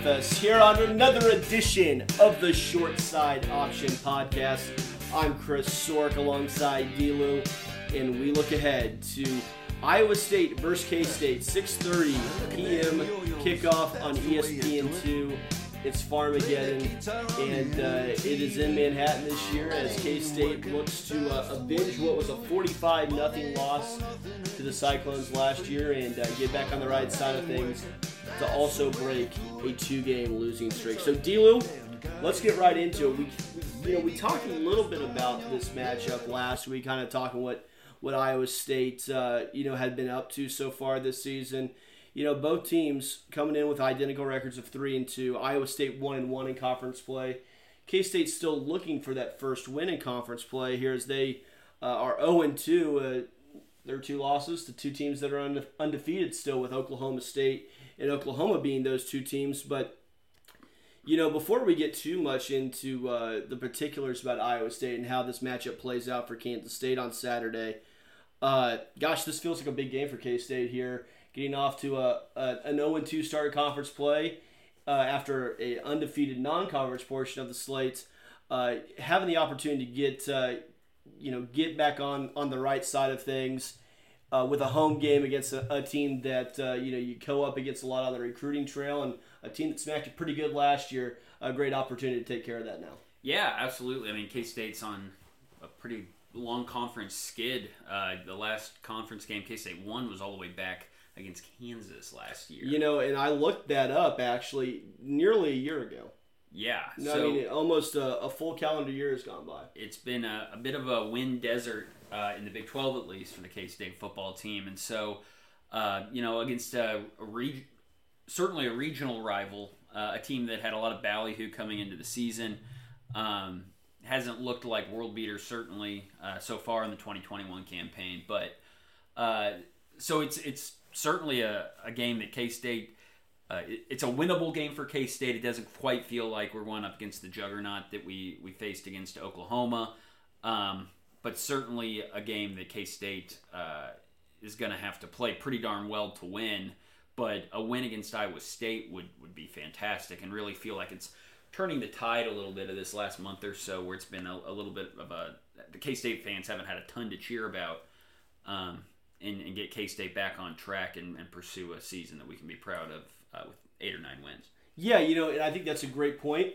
with us here on another edition of the Short Side Option Podcast. I'm Chris Sork alongside Dlew, and we look ahead to Iowa State versus K-State, 6.30 p.m. kickoff on E ESPN2. It's Farmageddon, and uh, it is in Manhattan this year as K-State looks to uh, avenge what was a 45 0 loss to the Cyclones last year and uh, get back on the right side of things to also break a two-game losing streak. So, Dlew, let's get right into it. We, you know, we talked a little bit about this matchup last week, kind of talking what what Iowa State, uh, you know, had been up to so far this season. You know, both teams coming in with identical records of three and two. Iowa State one and one in conference play. K State's still looking for that first win in conference play here as they uh, are zero and two. Uh, their two losses to two teams that are unde- undefeated still, with Oklahoma State and Oklahoma being those two teams. But you know, before we get too much into uh, the particulars about Iowa State and how this matchup plays out for Kansas State on Saturday, uh, gosh, this feels like a big game for K State here, getting off to a, a an 0 2 start conference play uh, after a undefeated non-conference portion of the slate, uh, having the opportunity to get uh, you know get back on on the right side of things. Uh, with a home game against a, a team that uh, you know you go up against a lot on the recruiting trail and a team that smacked it pretty good last year, a great opportunity to take care of that now. Yeah, absolutely. I mean, K State's on a pretty long conference skid. Uh, the last conference game K State won was all the way back against Kansas last year. You know, and I looked that up actually nearly a year ago. yeah, No, so I mean, almost a, a full calendar year has gone by. it's been a, a bit of a wind desert uh, in the Big 12 at least for the K State football team, and so uh, you know against a, a reg- certainly a regional rival, uh, a team that had a lot of ballyhoo coming into the season. Um, hasn't looked like world beaters certainly uh, so far in the 2021 campaign, but uh, so it's it's certainly a, a game that K State. Uh, it- it's a winnable game for K State. It doesn't quite feel like we're going up against the juggernaut that we, we faced against Oklahoma, um, but certainly a game that K State uh, is going to have to play pretty darn well to win. But a win against Iowa State would, would be fantastic and really feel like it's turning the tide a little bit of this last month or so where it's been a, a little bit of a. The K State fans haven't had a ton to cheer about. Um, and, and get K State back on track and, and pursue a season that we can be proud of uh, with eight or nine wins. Yeah, you know, and I think that's a great point.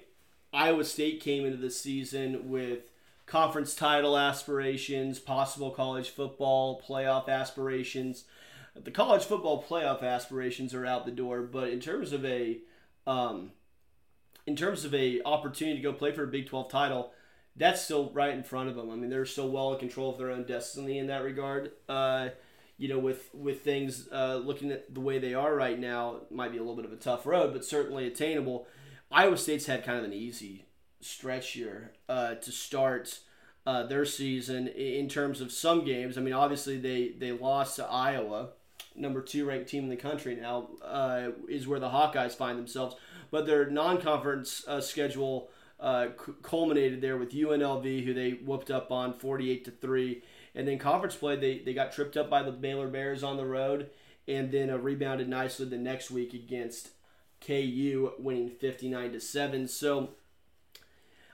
Iowa State came into the season with conference title aspirations, possible college football playoff aspirations. The college football playoff aspirations are out the door, but in terms of a um, in terms of a opportunity to go play for a Big 12 title, that's still right in front of them. I mean, they're still well in control of their own destiny in that regard. Uh, you know, with with things uh, looking at the way they are right now, it might be a little bit of a tough road, but certainly attainable. Iowa State's had kind of an easy stretch here uh, to start uh, their season in terms of some games. I mean, obviously they they lost to Iowa, number two ranked team in the country now, uh, is where the Hawkeyes find themselves. But their non-conference uh, schedule uh, c- culminated there with UNLV, who they whooped up on forty-eight to three, and then conference play they they got tripped up by the Baylor Bears on the road, and then uh, rebounded nicely the next week against KU, winning fifty-nine to seven. So.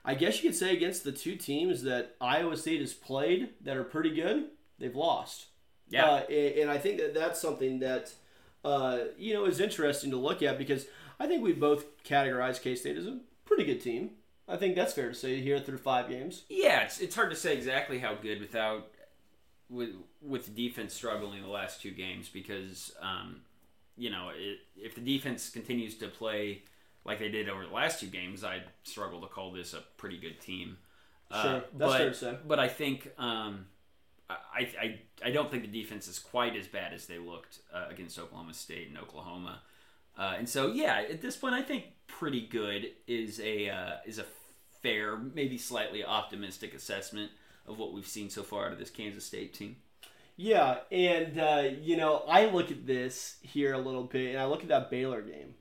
I guess you could say against the two teams that Iowa State has played that are pretty good, they've lost. Yeah. Uh, and, and I think that that's something that uh, you know is interesting to look at because I think we both categorize K State as a pretty good team. I think that's fair to say here through five games. Yeah, it's, it's hard to say exactly how good without with with defense struggling the last two games because um, you know it, if the defense continues to play like they did over the last two games, I'd struggle to call this a pretty good team. Uh, Sure, that's but, fair to say. But I think um, I, I I don't think the defense is quite as bad as they looked uh, against Oklahoma State and Oklahoma. Uh, and so, yeah, at this point, I think pretty good is a uh, is a fair, maybe slightly optimistic assessment of what we've seen so far out of this Kansas State team. Yeah, and uh, you know I look at this here a little bit, and I look at that Baylor game.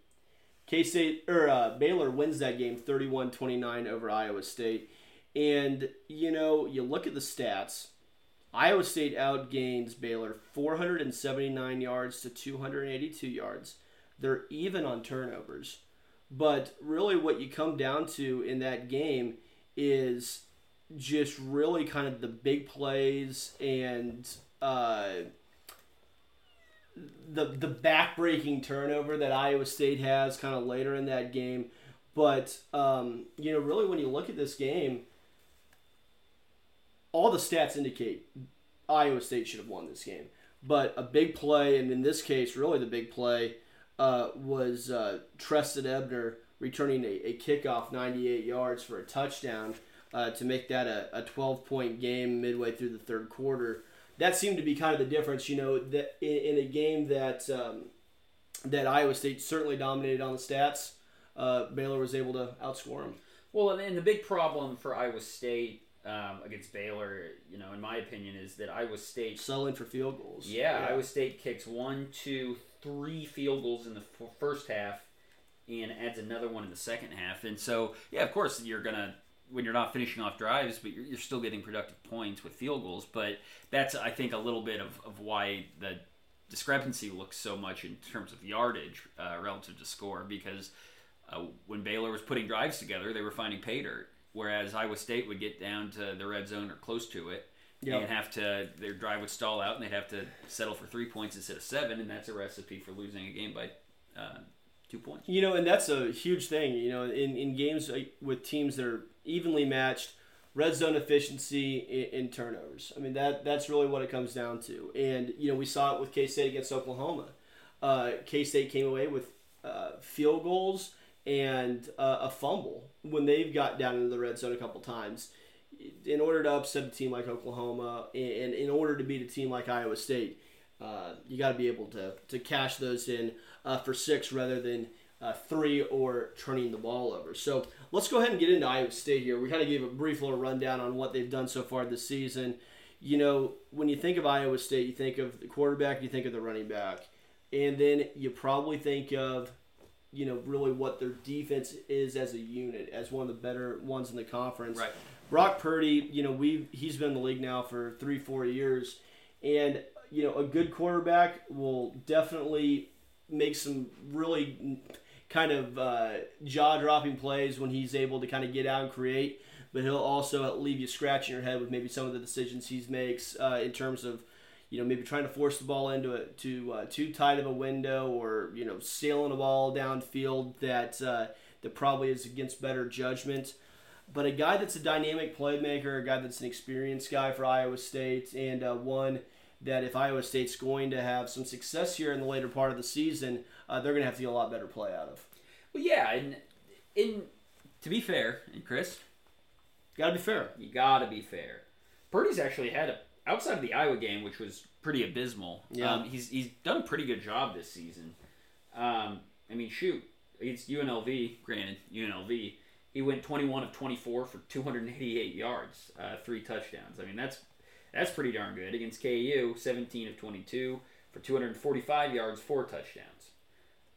K State or uh, Baylor wins that game 31-29 over Iowa State, and you know you look at the stats. Iowa State outgains Baylor 479 yards to 282 yards. They're even on turnovers. But really, what you come down to in that game is just really kind of the big plays and uh, the the backbreaking turnover that Iowa State has kind of later in that game. But um, you know, really, when you look at this game, all the stats indicate Iowa State should have won this game. But a big play, and in this case, really the big play, uh, was uh, Ebner returning a, a kickoff 98 yards for a touchdown uh, to make that a, a 12 point game midway through the third quarter. That seemed to be kind of the difference, you know, that in, in a game that um, that Iowa State certainly dominated on the stats. Uh, Baylor was able to outscore them. Well, and the big problem for Iowa State um, against Baylor, you know, in my opinion, is that Iowa State settling for field goals. Yeah, yeah. Iowa State kicks one, two, three field goals in the f- first half, and adds another one in the second half. And so, yeah, of course, you're gonna when you're not finishing off drives, but you're, you're still getting productive points with field goals. But that's, I think, a little bit of, of why the discrepancy looks so much in terms of yardage uh, relative to score because uh, when Baylor was putting drives together, they were finding pay dirt, whereas Iowa State would get down to the red zone or close to it. Yep. And have to their drive would stall out, and they'd have to settle for three points instead of seven, and that's a recipe for losing a game by uh, two points. You know, and that's a huge thing. You know, in, in games with teams that are evenly matched, red zone efficiency in turnovers. I mean, that that's really what it comes down to. And you know, we saw it with K State against Oklahoma. Uh, K State came away with uh, field goals and uh, a fumble when they've got down into the red zone a couple times. In order to upset a team like Oklahoma, and in order to beat a team like Iowa State, uh, you got to be able to to cash those in uh, for six rather than uh, three or turning the ball over. So let's go ahead and get into Iowa State here. We kind of gave a brief little rundown on what they've done so far this season. You know, when you think of Iowa State, you think of the quarterback, you think of the running back, and then you probably think of, you know, really what their defense is as a unit, as one of the better ones in the conference. Right. Brock Purdy, you know, we he's been in the league now for three, four years, and you know, a good quarterback will definitely make some really kind of uh, jaw dropping plays when he's able to kind of get out and create. But he'll also leave you scratching your head with maybe some of the decisions he makes uh, in terms of, you know, maybe trying to force the ball into a to uh, too tight of a window or you know sailing a ball downfield that uh, that probably is against better judgment. But a guy that's a dynamic playmaker, a guy that's an experienced guy for Iowa State, and uh, one that if Iowa State's going to have some success here in the later part of the season, uh, they're going to have to get a lot better play out of. Well, yeah, and in to be fair, and Chris, got to be fair. You got to be fair. Purdy's actually had a outside of the Iowa game, which was pretty abysmal. Yeah, um, he's he's done a pretty good job this season. Um, I mean, shoot, against UNLV, granted UNLV, he went 21 of 24 for 288 yards, uh, three touchdowns. I mean, that's that's pretty darn good. Against KU, 17 of 22 for 245 yards, four touchdowns.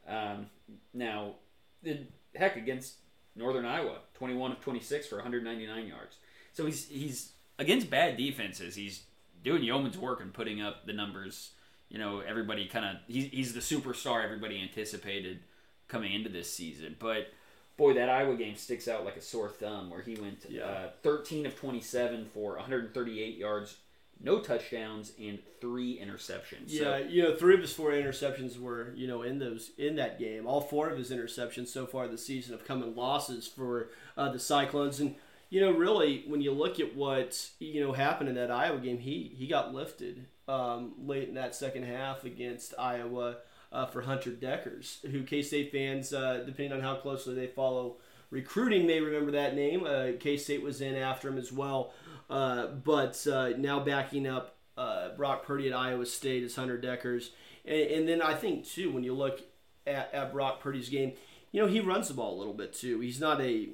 Um, now, the heck against Northern Iowa, 21 of 26 for 199 yards. So he's he's against bad defenses. He's doing yeoman's work and putting up the numbers. You know, everybody kind of he's he's the superstar everybody anticipated coming into this season. But boy, that Iowa game sticks out like a sore thumb, where he went yeah. uh, 13 of 27 for 138 yards, no touchdowns and three interceptions. Yeah, so, you know, three of his four interceptions were you know in those in that game. All four of his interceptions so far this season have come in losses for uh, the Cyclones, and you know, really when you look at what you know happened in that Iowa game, he he got lifted um, late in that second half against Iowa uh, for Hunter Dekkers, who K State fans, uh, depending on how closely they follow recruiting, may remember that name. Uh, K State was in after him as well. Uh, but uh, now backing up uh, Brock Purdy at Iowa State is Hunter Dekkers. And, and, then I think, too, when you look at, at Brock Purdy's game, you know, he runs the ball a little bit, too. He's not a.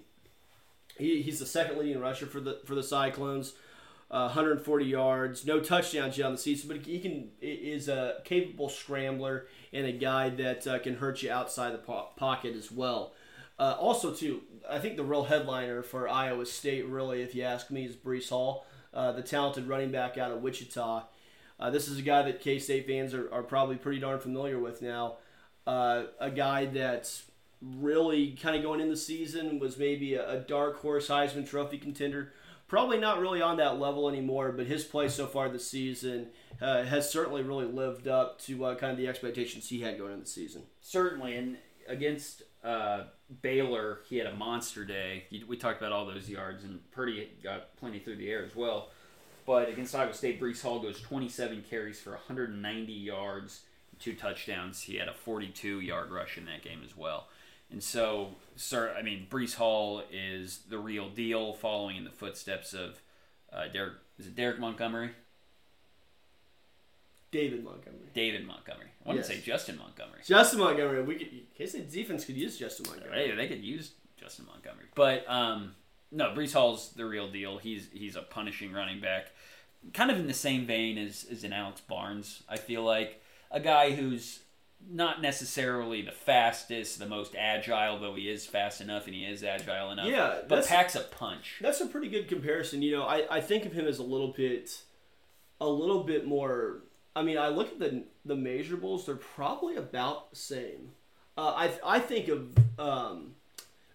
He, he's the second leading rusher for the for the Cyclones. Uh, 140 yards, no touchdowns yet on the season, but he can is a capable scrambler and a guy that uh, can hurt you outside the po- pocket as well. Uh, also, too, I think the real headliner for Iowa State, really, if you ask me, is Breece Hall, uh, the talented running back out of Wichita. Uh, this is a guy that K State fans are, are probably pretty darn familiar with now. uh, a guy that's really kind of going in the season was maybe a, a dark horse Heisman Trophy contender. Probably not really on that level anymore, but his play so far this season uh, has certainly really lived up to uh, kind of the expectations he had going into the season. Certainly, and against uh, Baylor, he had a monster day. We talked about all those yards, and Purdy got plenty through the air as well. But against Iowa State, Breece Hall goes 27 carries for 190 yards, two touchdowns. He had a 42 yard rush in that game as well. And so, sir, I mean, Breece Hall is the real deal, following in the footsteps of uh, Derek. Is it Derek Montgomery? David Montgomery. David Montgomery. I want Yes. to say Justin Montgomery. Justin Montgomery. We could, defense could use Justin Montgomery. Hey, they could use Justin Montgomery, but um, no, Breece Hall's the real deal. He's he's a punishing running back, kind of in the same vein as as in Alex Barnes. I feel like a guy who's not necessarily the fastest, the most agile, though he is fast enough and he is agile enough. Yeah, but packs a punch. That's a pretty good comparison. You know, I, I think of him as a little bit, a little bit more. I mean, I look at the the measurables; they're probably about the same. Uh, I I think of um,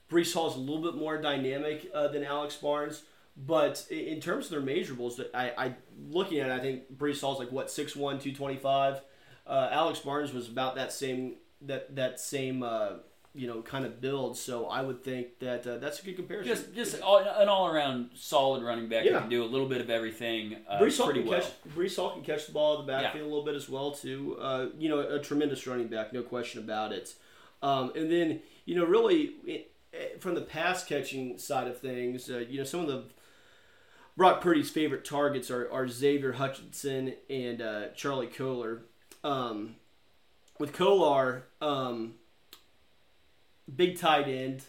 Breece Hall is a little bit more dynamic uh, than Alex Barnes, but in terms of their measurables, that I, I looking at, it, I think Breece Hall's like what 6'1", 225. Uh, Alex Barnes was about that same that that same uh, you know kind of build. So I would think that uh, that's a good comparison. Just just all, an all around solid running back Yeah. can do a little bit of everything. Uh, Breece Hall pretty can well. catch. Breece Hall can catch the ball in the Yeah. backfield a little bit as well too. Uh, you know, a tremendous running back, no question about it. Um, and then you know, really it, eh, from the pass catching side of things, uh, you know, some of the Brock Purdy's favorite targets are, are Xavier Hutchinson and uh, Charlie Kolar. Um, with Kolar, um, big tight end,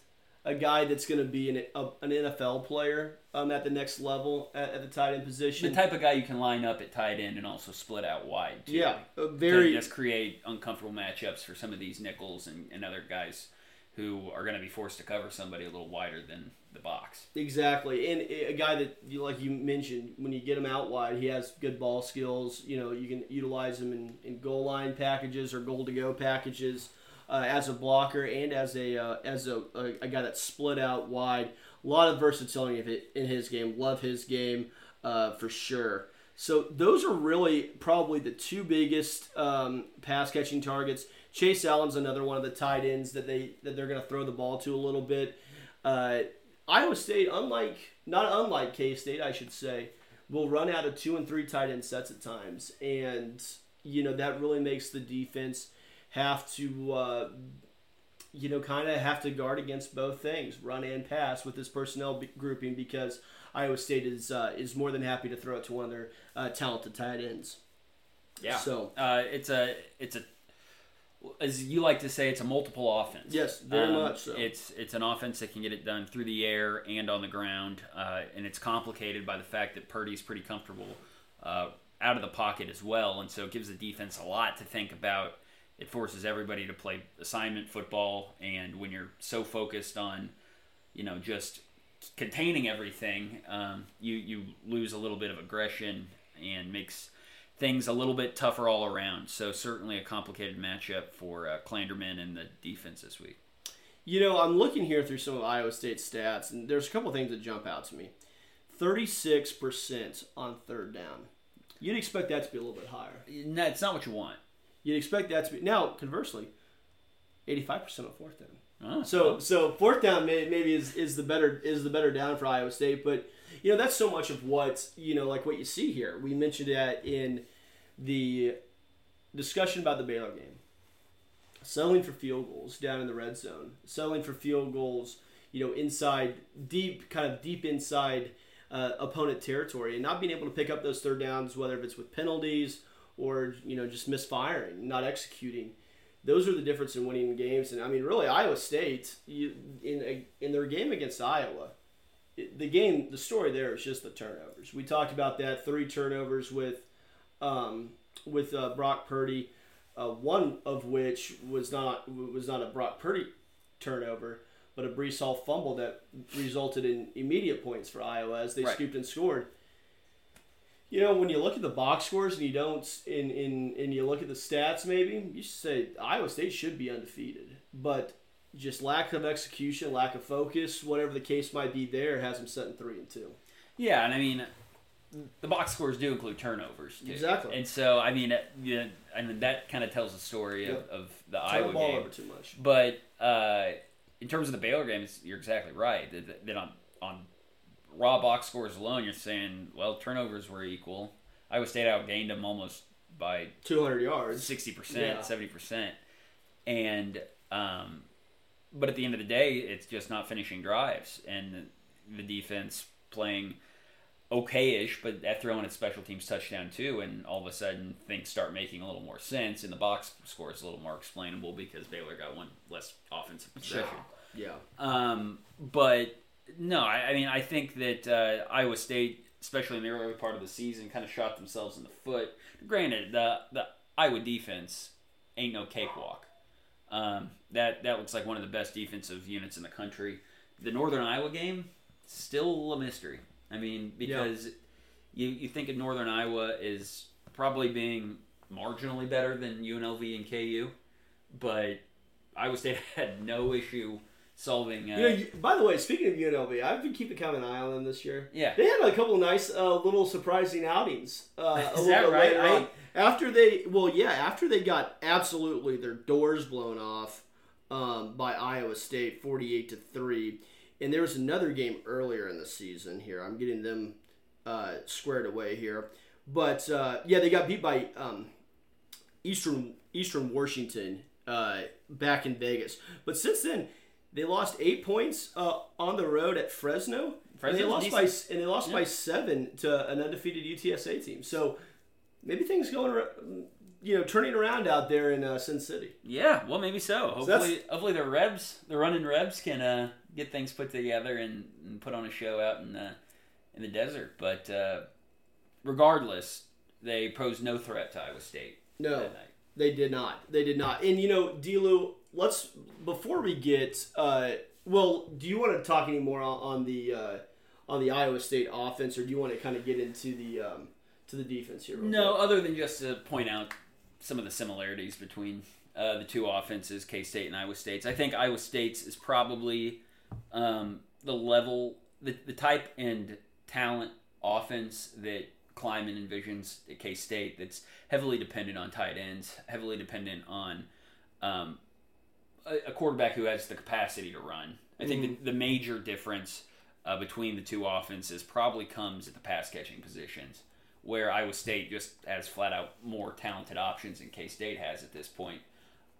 a guy that's going to be an, a, an NFL player um, at the next level at, at the tight end position. The type of guy you can line up at tight end and also split out wide. Too. Yeah, a to very just create uncomfortable matchups for some of these nickels and, and other guys who are going to be forced to cover somebody a little wider than the box. exactly, and a guy that you like you mentioned when you get him out wide, he has good ball skills. You know, you can utilize him in, in goal line packages or goal to go packages uh, as a blocker and as a uh, as a, a, a guy that's split out wide. A lot of versatility in his game. Love his game uh, for sure. So those are really probably the two biggest um, pass catching targets. Chase Allen's another one of the tight ends that they that they're going to throw the ball to a little bit. Uh, Iowa State, unlike not unlike K State, I should say, will run out of two and three tight end sets at times, and you know that really makes the defense have to uh, you know kind of have to guard against both things, run and pass with this personnel b- grouping because Iowa State is uh, is more than happy to throw it to one of their uh, talented tight ends. Yeah. So Uh, it's a it's a as you like to say, it's a multiple offense. Yes, very Um, much so. It's it's an offense that can get it done through the air and on the ground, uh, and it's complicated by the fact that Purdy's pretty comfortable uh, out of the pocket as well, and so it gives the defense a lot to think about. It forces everybody to play assignment football, and when you're so focused on, you know, just containing everything, um, you you lose a little bit of aggression and makes things a little bit tougher all around. So certainly a complicated matchup for uh, Klanderman and the defense this week. You know, I'm looking here through some of Iowa State's stats, and there's a couple things that jump out to me. 36% on third down. You'd expect that to be a little bit higher. No, it's not what you want. You'd expect that to be now. Conversely, 85% on fourth down. Oh, So, so fourth down may, maybe is, is the better is the better down for Iowa State, but you know that's so much of what you know, like what you see here. We mentioned that in the discussion about the Baylor game, settling for field goals down in the red zone, settling for field goals, you know, inside deep, kind of deep inside uh, opponent territory, and not being able to pick up those third downs, whether if it's with penalties or you know just misfiring, not executing those are the difference in winning games. And I mean, really, Iowa State you, in a, in their game against Iowa, it, the game, the story there is just the turnovers. We talked about that three turnovers with um, with uh, Brock Purdy, uh, one of which was not was not a Brock Purdy turnover, but a Breece Hall fumble that resulted in immediate points for Iowa as they Right. scooped and scored. You know, when you look at the box scores and you don't, and, and, and you look at the stats, maybe you say Iowa State should be undefeated, but just lack of execution, lack of focus, whatever the case might be, there has them set in three and two. Yeah, and I mean, the box scores do include turnovers. Too. Exactly. And so, I mean, yeah, I mean that kind of tells the story Yep. of, of the Turn Iowa the ball game. over too much. But uh, in terms of the Baylor game, you're exactly right. That, that on on raw box scores alone, you're saying, well, turnovers were equal. Iowa State outgained them almost by Two hundred yards. 60 percent, seventy percent, and um, but at the end of the day, it's just not finishing drives, and the defense playing okay-ish, but that throwing its special teams touchdown too, and all of a sudden things start making a little more sense, and the box score is a little more explainable because Baylor got one less offensive possession. Yeah. Um, but no, I, I mean, I think that uh, Iowa State, especially in the early part of the season, kind of shot themselves in the foot. Granted, the the Iowa defense ain't no cakewalk. Um, that that looks like one of the best defensive units in the country. The Northern Iowa game still a mystery. I mean, because you you think of Northern Iowa is probably being marginally better than UNLV and KU, but Iowa State had no issue solving. Uh, You know, you- by the way, speaking of UNLV, I've been keeping kind of an eye on them this year. yeah, They had a couple of nice, uh, little surprising outings. Uh, Is that right? I-. After they, well, yeah, after they got absolutely their doors blown off um, by Iowa State, forty-eight to three, and there was another game earlier in the season. Here, I'm getting them uh, squared away here, but uh, yeah, they got beat by um, Eastern Eastern Washington uh, back in Vegas. But since then, they lost eight points uh, on the road at Fresno. and they lost by and they lost by seven to an undefeated UTSA team. So maybe things going, you know, turning around out there in uh, Sin City. yeah. Well, maybe so. So Hopefully, hopefully the Rebs, the running Rebs, can uh, get things put together and, and put on a show out in uh, in the desert. But uh, regardless, they pose no threat to Iowa State No, that night. they did not. They did not. And you know, Dlew, let's before we get. Uh, well, do you want to talk any more on, on the uh, on the Iowa State offense, or do you want to kind of get into the um, to the defense here? No, quick? other than just to point out some of the similarities between uh, the two offenses, K State and Iowa State's. I think Iowa State's is probably um, the level, the, the type and talent offense that Klieman envisions at K State that's heavily dependent on tight ends, heavily dependent on um, a, a quarterback who has the capacity to run. I think the, the major difference uh, between the two offenses probably comes at the pass catching positions where Iowa State just has flat out more talented options than K State has at this point.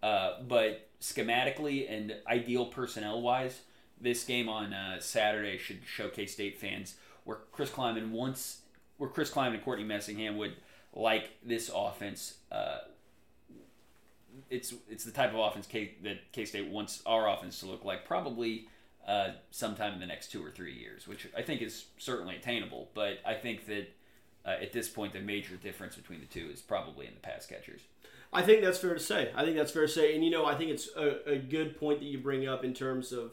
Uh, but schematically and ideal personnel wise, this game on uh, Saturday should show K State fans where Chris Klieman wants, where Chris Klieman and Courtney Messingham would like this offense. Uh, it's it's the type of offense K, that K State wants our offense to look like. Probably uh, sometime in the next two or three years, which I think is certainly attainable. But I think that uh, at this point, the major difference between the two is probably in the pass catchers. I think that's fair to say. I think that's fair to say. And you know, I think it's a, a good point that you bring up in terms of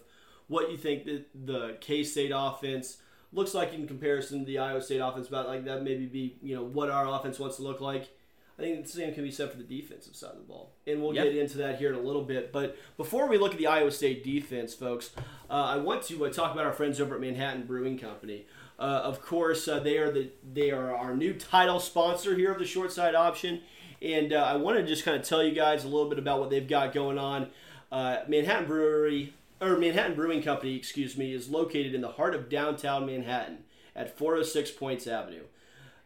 what you think that the K State offense looks like in comparison to the Iowa State offense. About like that, maybe be you know what our offense wants to look like. I think the same can be said for the defensive side of the ball, and we'll Yep. get into that here in a little bit. But before we look at the Iowa State defense, folks, uh, I want to uh, talk about our friends over at Manhattan Brewing Company. Uh, of course, uh, they are the they are our new title sponsor here of the Short Side Option, and uh, I want to just kind of tell you guys a little bit about what they've got going on. Uh, Manhattan Brewery or Manhattan Brewing Company, excuse me, is located in the heart of downtown Manhattan at 406 Poyntz Avenue.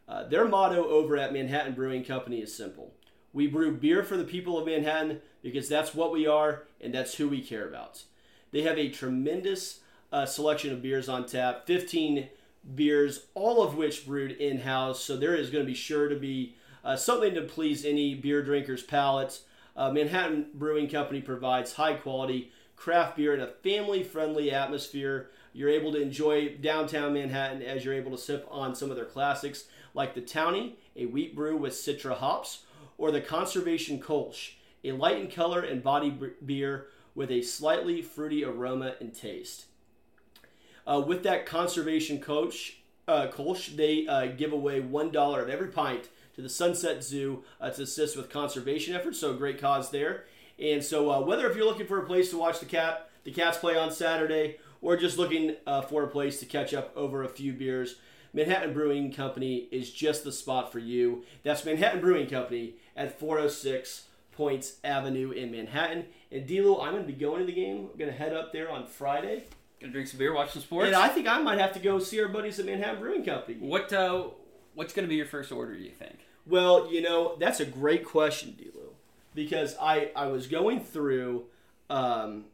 Uh, their motto over at Manhattan Brewing Company is simple. We brew beer for the people of Manhattan because that's what we are and that's who we care about. They have a tremendous uh, selection of beers on tap 15 beers, all of which brewed in house. So there is going to be sure to be uh, something to please any beer drinker's palate. Uh, Manhattan Brewing Company provides high quality craft beer in a family friendly atmosphere. You're able to enjoy downtown Manhattan as you're able to sip on some of their classics like the Townie, a wheat brew with Citra hops, or the Conservation Kolsch, a light in color and body beer with a slightly fruity aroma and taste. Uh, with that Conservation Coach, uh, Kolsch, they uh, give away one dollar of every pint to the Sunset Zoo uh, to assist with conservation efforts. So a great cause there. And so uh, whether if you're looking for a place to watch the cat the Cats play on Saturday, or just looking uh, for a place to catch up over a few beers, Manhattan Brewing Company is just the spot for you. That's Manhattan Brewing Company at 406 Poyntz Avenue in Manhattan. And Dlew, I'm going to be going to the game. I'm going to head up there on Friday. Gonna drink some beer, watch some sports. And I think I might have to go see our buddies at Manhattan Brewing Company. what uh, what's gonna be your first order? Do you think? Well, you know, that's a great question, Dlew, because I, I was going through, um,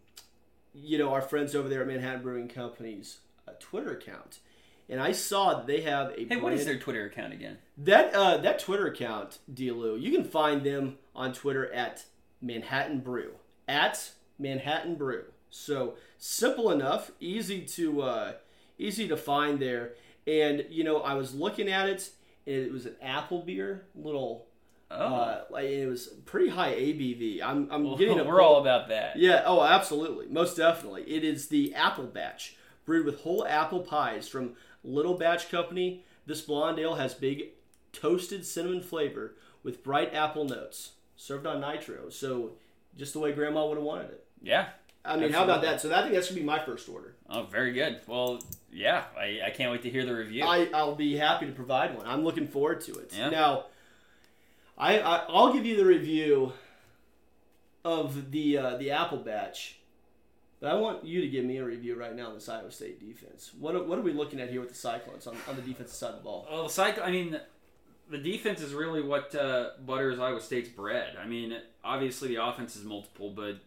you know, our friends over there at Manhattan Brewing Company's uh, Twitter account, and I saw that they have a Hey, what is their Twitter account again? that uh, that Twitter account, Dlew. You can find them on Twitter at Manhattan Brew at Manhattan Brew. So simple enough, easy to uh, easy to find there. And you know, I was looking at it, and it was an apple beer, little. Oh, Uh, like it was pretty high ABV. I'm I'm well, getting a we're all about that. yeah, oh, absolutely. Most definitely. It is the Apple Batch, brewed with whole apple pies from Little Batch Company. This blonde ale has big toasted cinnamon flavor with bright apple notes, served on nitro. So, just the way Grandma would have wanted it. Yeah. I mean, how about that? So, I think that's to be my first order. Oh, very good. Well, yeah, I, I can't wait to hear the review. I, I'll be happy to provide one. I'm looking forward to it. Yeah. Now, I, I I'll give you the review of the uh, the Apple batch, but I want you to give me a review right now on this Iowa State defense. What are, what are we looking at here with the Cyclones on, on the defensive side of the ball? Well, the cycle. I mean, the defense is really what uh, butters Iowa State's bread. I mean, obviously the offense is multiple, but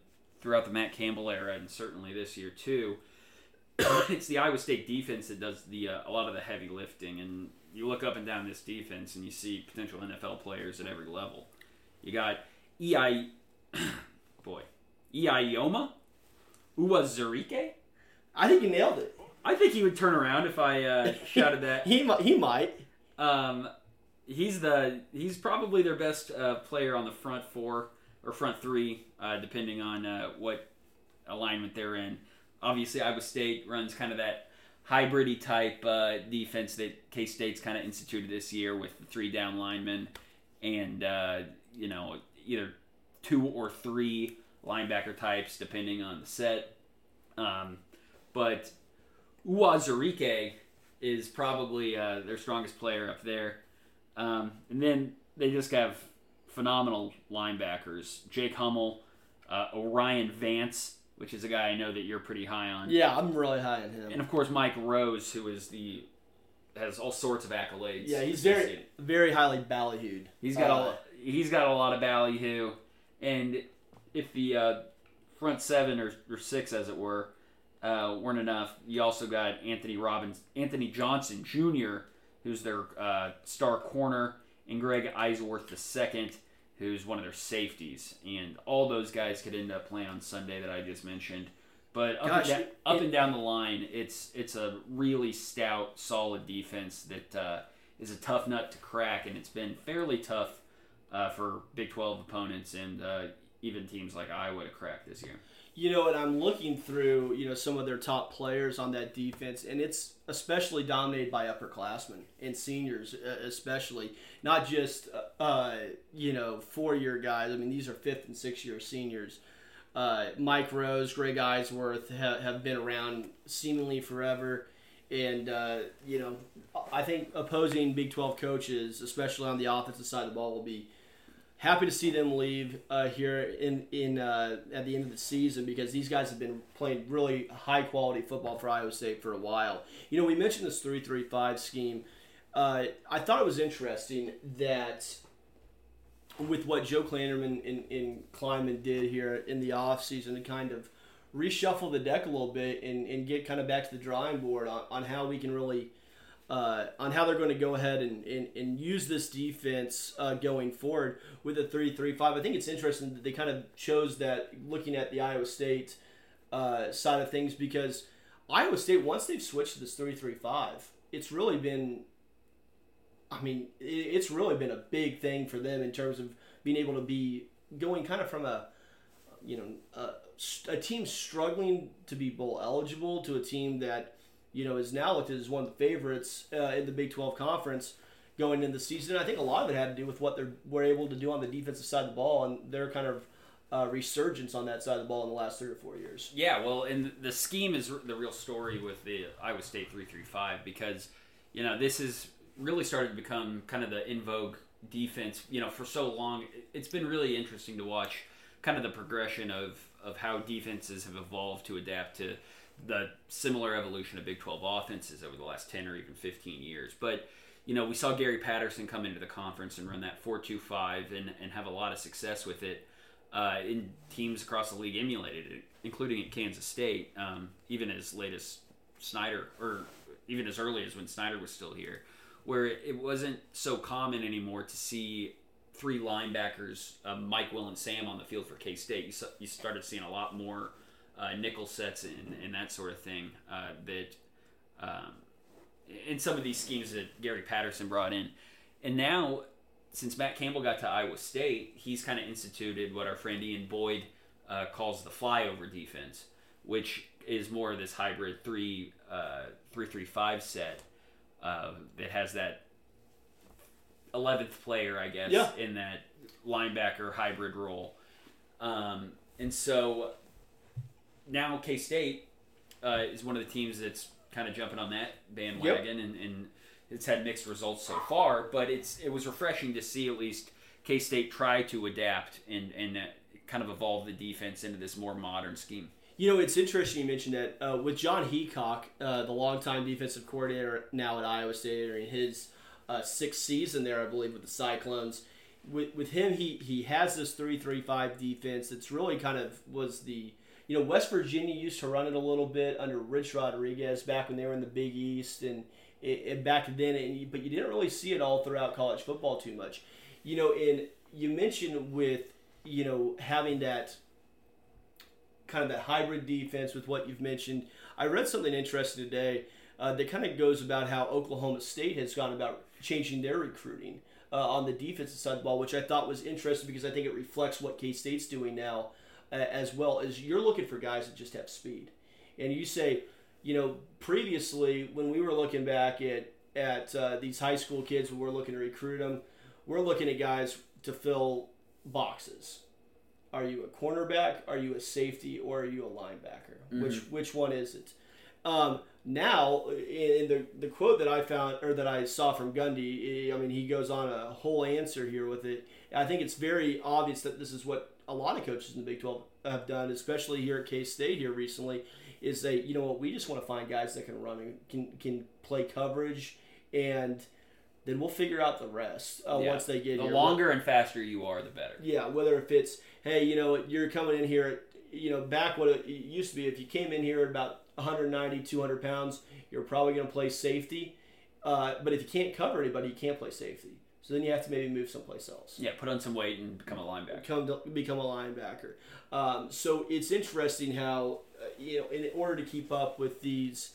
throughout the Matt Campbell era and certainly this year too, it's the Iowa State defense that does the uh, a lot of the heavy lifting. And you look up and down this defense, and you see potential NFL players at every level. You got Ei, boy, Ioma, Uwazurike. I think you nailed it. I think he would turn around if I uh, shouted that. He mi- he might. Um, he's the he's probably their best uh, player on the front four or front three, uh, depending on uh, what alignment they're in. Obviously, Iowa State runs kind of that hybridy type uh, defense that K State's kind of instituted this year with the three down linemen and uh, you know either two or three linebacker types depending on the set. Um, but Uwazurike is probably uh, their strongest player up there. Um, and then they just have phenomenal linebackers. Jake Hummel, uh, O'Rien Vance, which is a guy I know that you're pretty high on. Yeah, I'm really high on him. And of course Mike Rose, who is the has all sorts of accolades. Yeah, he's very very highly ballyhooed. He's got Uh, a he's got a lot of ballyhoo, and if the uh, front seven or, or six, as it were, uh, weren't enough, you also got Anthony Robbins, Anthony Johnson Jr., who's their uh, star corner, and Greg Eisworth II, who's one of their safeties, and all those guys could end up playing on Sunday that I just mentioned. But up, Gosh, and, da- it- and down the line, it's it's a really stout, solid defense that uh, is a tough nut to crack, and it's been fairly tough uh, for Big 12 opponents and uh, even teams like Iowa to crack this year. You know, and I'm looking through, you know, some of their top players on that defense, and it's especially dominated by upperclassmen and seniors, especially. Not just, uh, uh, you know, four year guys. I mean, these are fifth and sixth year seniors. Uh, Mike Rose, Greg Eisworth ha- have been around seemingly forever. And, uh, you know, I think opposing Big 12 coaches, especially on the offensive side of the ball, will be happy to see them leave uh, here in in uh, at the end of the season because these guys have been playing really high quality football for Iowa State for a while. You know, we mentioned this three three five scheme. Uh, I thought it was interesting that with what Joe Klanderman and, and Klieman did here in the offseason to kind of reshuffle the deck a little bit and, and get kind of back to the drawing board on, on how we can really uh, on how they're going to go ahead and, and, and use this defense uh, going forward with a 3 3 5. I think it's interesting that they kind of chose that looking at the Iowa State uh, side of things because Iowa State, once they've switched to this 3 3 5, it's really been, I mean, it- it's really been a big thing for them in terms of being able to be going kind of from a, you know, a, a team struggling to be bowl eligible to a team that you know, is now looked at as one of the favorites uh, in the Big 12 conference going into the season. I think a lot of it had to do with what they were able to do on the defensive side of the ball and their kind of uh, resurgence on that side of the ball in the last three or four years. Yeah, well, and the scheme is the real story with the Iowa State 335 because, you know, this has really started to become kind of the in vogue defense. You know, for so long, it's been really interesting to watch kind of the progression of, of how defenses have evolved to adapt to the similar evolution of Big 12 offenses over the last 10 or even 15 years. But, you know, we saw Gary Patterson come into the conference and run that 4 2 5 and, and have a lot of success with it uh, in teams across the league emulated it, including at Kansas State, um, even as late as Snyder, or even as early as when Snyder was still here, where it wasn't so common anymore to see three linebackers, uh, Mike, Will, and Sam on the field for K State. You, you, started seeing a lot more uh, nickel sets and, and, that sort of thing uh, that um, in some of these schemes that Gary Patterson brought in. And now since Matt Campbell got to Iowa State, he's kind of instituted what our friend Ian Boyd uh, calls the flyover defense, which is more of this hybrid three uh, three three five set uh, that has that eleventh player, I guess, yeah. in that linebacker hybrid role. Um, and so now K State uh, is one of the teams that's kind of jumping on that bandwagon yep. and, and it's had mixed results so far, but it's it was refreshing to see at least K State try to adapt and and uh, kind of evolve the defense into this more modern scheme. You know, it's interesting you mentioned that uh, with Jon Heacock, uh, the longtime defensive coordinator now at Iowa State, or in his uh, sixth season there, I believe, with the Cyclones. With, with him, he, he has this three three five defense. It's really kind of was the you know West Virginia used to run it a little bit under Rich Rodriguez back when they were in the Big East, and back then, and, but you didn't really see it all throughout college football too much. You know, and you mentioned with you know having that kind of that hybrid defense with what you've mentioned. I read something interesting today uh, that kind of goes about how Oklahoma State has gone about changing their recruiting uh, on the defensive side of the ball, which I thought was interesting because I think it reflects what K State's doing now uh, as well. As you're looking for guys that just have speed, and you say, you know, previously when we were looking back at at uh, these high school kids when we're looking to recruit them, we're looking at guys to fill boxes. Are you a cornerback? Are you a safety? Or are you a linebacker? Mm-hmm. Which which one is it? Um, now, in the the quote that I found or that I saw from Gundy, I mean, he goes on a whole answer here with it. I think it's very obvious that this is what a lot of coaches in the Big Twelve have done, especially here at K State here recently is they, you know what, we just want to find guys that can run and can can play coverage, and then we'll figure out the rest uh, yeah. once they get the here. The longer and faster you are, the better. Yeah, whether if it's hey, you know, you're coming in here, you know, back what it used to be, if you came in here at about 190, 200 pounds, you're probably going to play safety. Uh, but if you can't cover anybody, you can't play safety. So then you have to maybe move someplace else. Yeah, put on some weight and become a linebacker. Become, become a linebacker. Um, so it's interesting how uh, you know, in order to keep up with these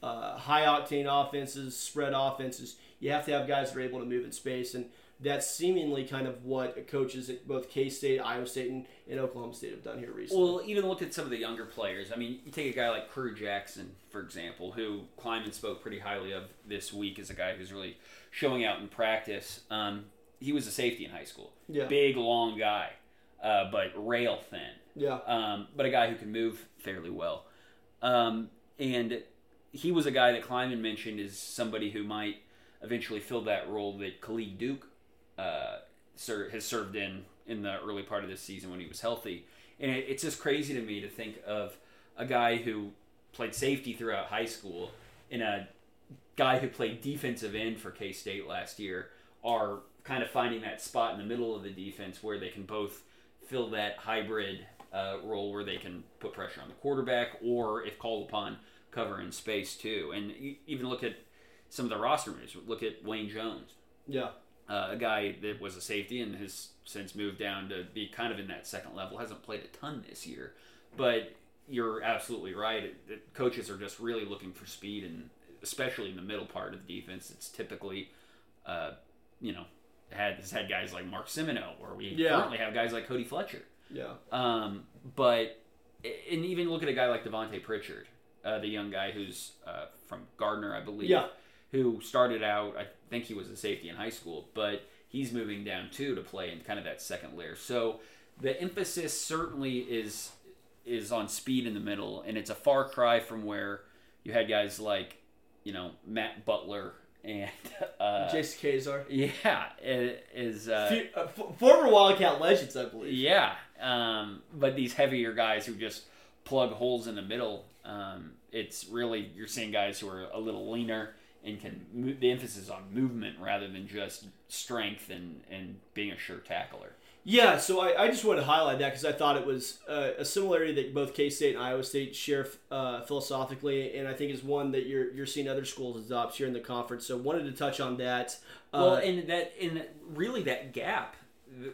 uh, high octane offenses, spread offenses, you have to have guys that are able to move in space, and that's seemingly kind of what coaches at both K State, Iowa State, and, and, Oklahoma State have done here recently. Well, even look at some of the younger players. I mean, you take a guy like Crew Jackson, for example, who Klieman spoke pretty highly of this week as a guy who's really showing out in practice. Um, he was a safety in high school. Yeah. Big, long guy, uh, but rail thin. Yeah. Um, but a guy who can move fairly well. Um, and he was a guy that Klieman mentioned as somebody who might eventually fill that role that Khalid Duke ser- has served in in the early part of this season when he was healthy. And it, it's just crazy to me to think of a guy who played safety throughout high school and a guy who played defensive end for K State last year are kind of finding that spot in the middle of the defense where they can both fill that hybrid uh, role where they can put pressure on the quarterback or, if called upon, cover in space too. And even look at some of the roster moves. Look at Wayne Jones. Yeah. Uh, a guy that was a safety and has since moved down to be kind of in that second level. Hasn't played a ton this year, but you're absolutely right. Coaches are just really looking for speed, and especially in the middle part of the defense, it's typically, uh, you know, had has had guys like Mark Simoneau, or we yeah. currently have guys like Cody Fletcher. Yeah. Um, but and even look at a guy like Devontae Pritchard, uh, the young guy who's uh, from Gardner, I believe, Yeah. who started out. I think he was a safety in high school, but he's moving down too to play in kind of that second layer. So the emphasis certainly is is on speed in the middle, and it's a far cry from where you had guys like you know Matt Butler and uh, Jason Kazar. yeah is uh, Few- uh, f- former Wildcat legends, I believe. yeah, um, but these heavier guys who just plug holes in the middle. Um, it's really you're seeing guys who are a little leaner and can move, the emphasis on movement rather than just strength and and being a sure tackler. Yeah, so I, I just wanted to highlight that because I thought it was uh, a similarity that both K State and Iowa State share uh, philosophically, and I think is one that you're you're seeing other schools adopt here in the conference. So wanted to touch on that. Uh, Well, and that in really that gap,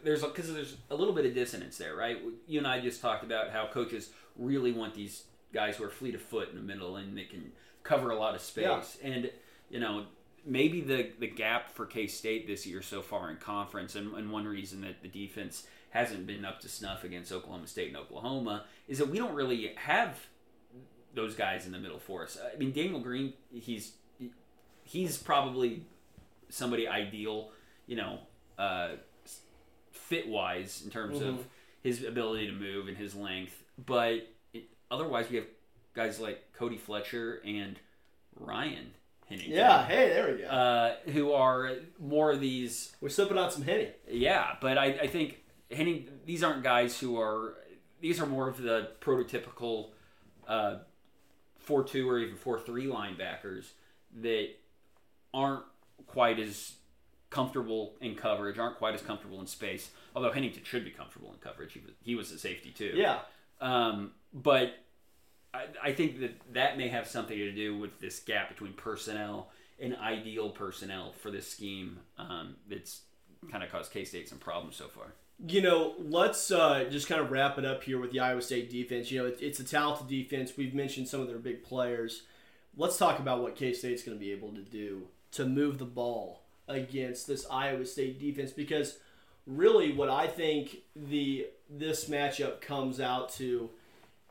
there's because there's a little bit of dissonance there, right? You and I just talked about how coaches really want these guys who are fleet of foot in the middle and they can cover a lot of space. And you know, maybe the the gap for K State this year so far in conference, and, and one reason that the defense hasn't been up to snuff against Oklahoma State and Oklahoma is that we don't really have those guys in the middle for us. I mean, Daniel Green, he's he's probably somebody ideal, you know, uh, fit wise in terms Mhm. of his ability to move and his length. But it, otherwise, we have guys like Cody Fletcher and Ryan Hennington, yeah, hey, there we go. uh, who are more of these we're sipping on some Henny. yeah, but I, I think Henning, these aren't guys who are. These are more of the prototypical uh, four two or even four three linebackers that aren't quite as comfortable in coverage, aren't quite as comfortable in space. Although Hennington should be comfortable in coverage, he was, he was a safety too. Yeah, Um, but I, think that that may have something to do with this gap between personnel and ideal personnel for this scheme um, that's kind of caused K State some problems so far. you know, let's uh, just kind of wrap it up here with the Iowa State defense. You know, it, it's a talented defense. We've mentioned some of their big players. Let's talk about what K State's going to be able to do to move the ball against this Iowa State defense because really what I think the this matchup comes out to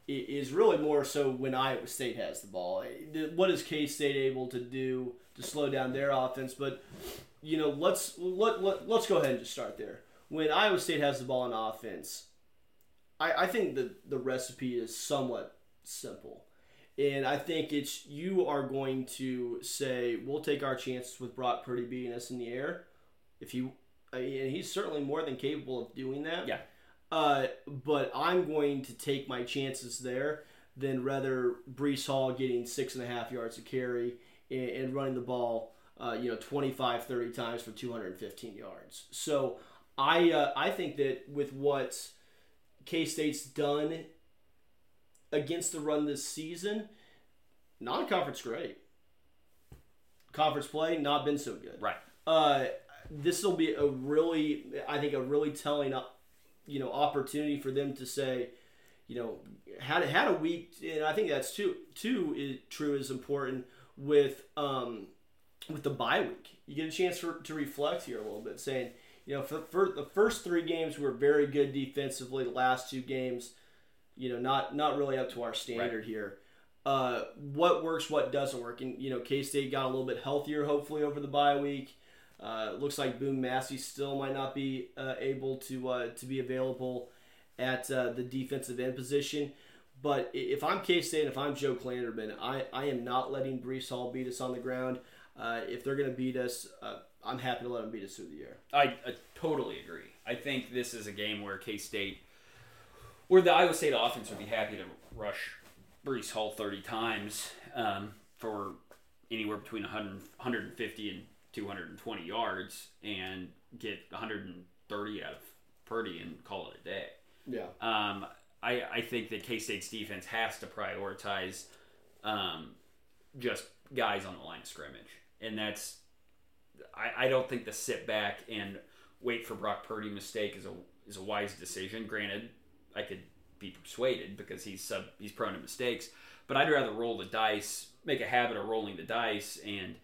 is really more so when Iowa State has the ball. What is K State able to do to slow down their offense? But you know, let's let, let let's go ahead and just start there. When Iowa State has the ball on offense, I, I think the the recipe is somewhat simple. And I think it's you are going to say we'll take our chances with Brock Purdy beating us in the air. If you, uh, mean, and he's certainly more than capable of doing that. Yeah. Uh, but I'm going to take my chances there than rather Breece Hall getting six and a half yards of carry and, and running the ball, uh, you know, 25, 30 times for 215 yards. So I, uh, I think that with what K State's done against the run this season, non-conference great. Conference play not been so good. Right. Uh, this will be a really, I think, a really telling, you know, opportunity for them to say, you know, had had a week, and I think that's too too is true is important with um with the bye week. You get a chance for, to reflect here a little bit, saying, you know, for, for the first three games we were very good defensively. The last two games, you know, not not really up to our standard here. Uh, what works, what doesn't work, and you know, K State got a little bit healthier, hopefully over the bye week. Uh, looks like Boone Massey still might not be uh, able to uh, to be available at uh, the defensive end position. But if I'm K State, and if I'm Joe Klanderman, I, I am not letting Breece Hall beat us on the ground. Uh, if they're going to beat us, uh, I'm happy to let them beat us through the air. I, I totally agree. I think this is a game where K State, where the Iowa State offense would be happy to rush Breece Hall 30 times um, for anywhere between 100, 150 and 220 yards and get 130 out of Purdy and call it a day. Yeah. Um, I, I think that K State's defense has to prioritize um, just guys on the line of scrimmage, and that's I, I don't think the sit back and wait for Brock Purdy mistake is a is a wise decision. Granted, I could be persuaded because he's sub, he's prone to mistakes, but I'd rather roll the dice, make a habit of rolling the dice, and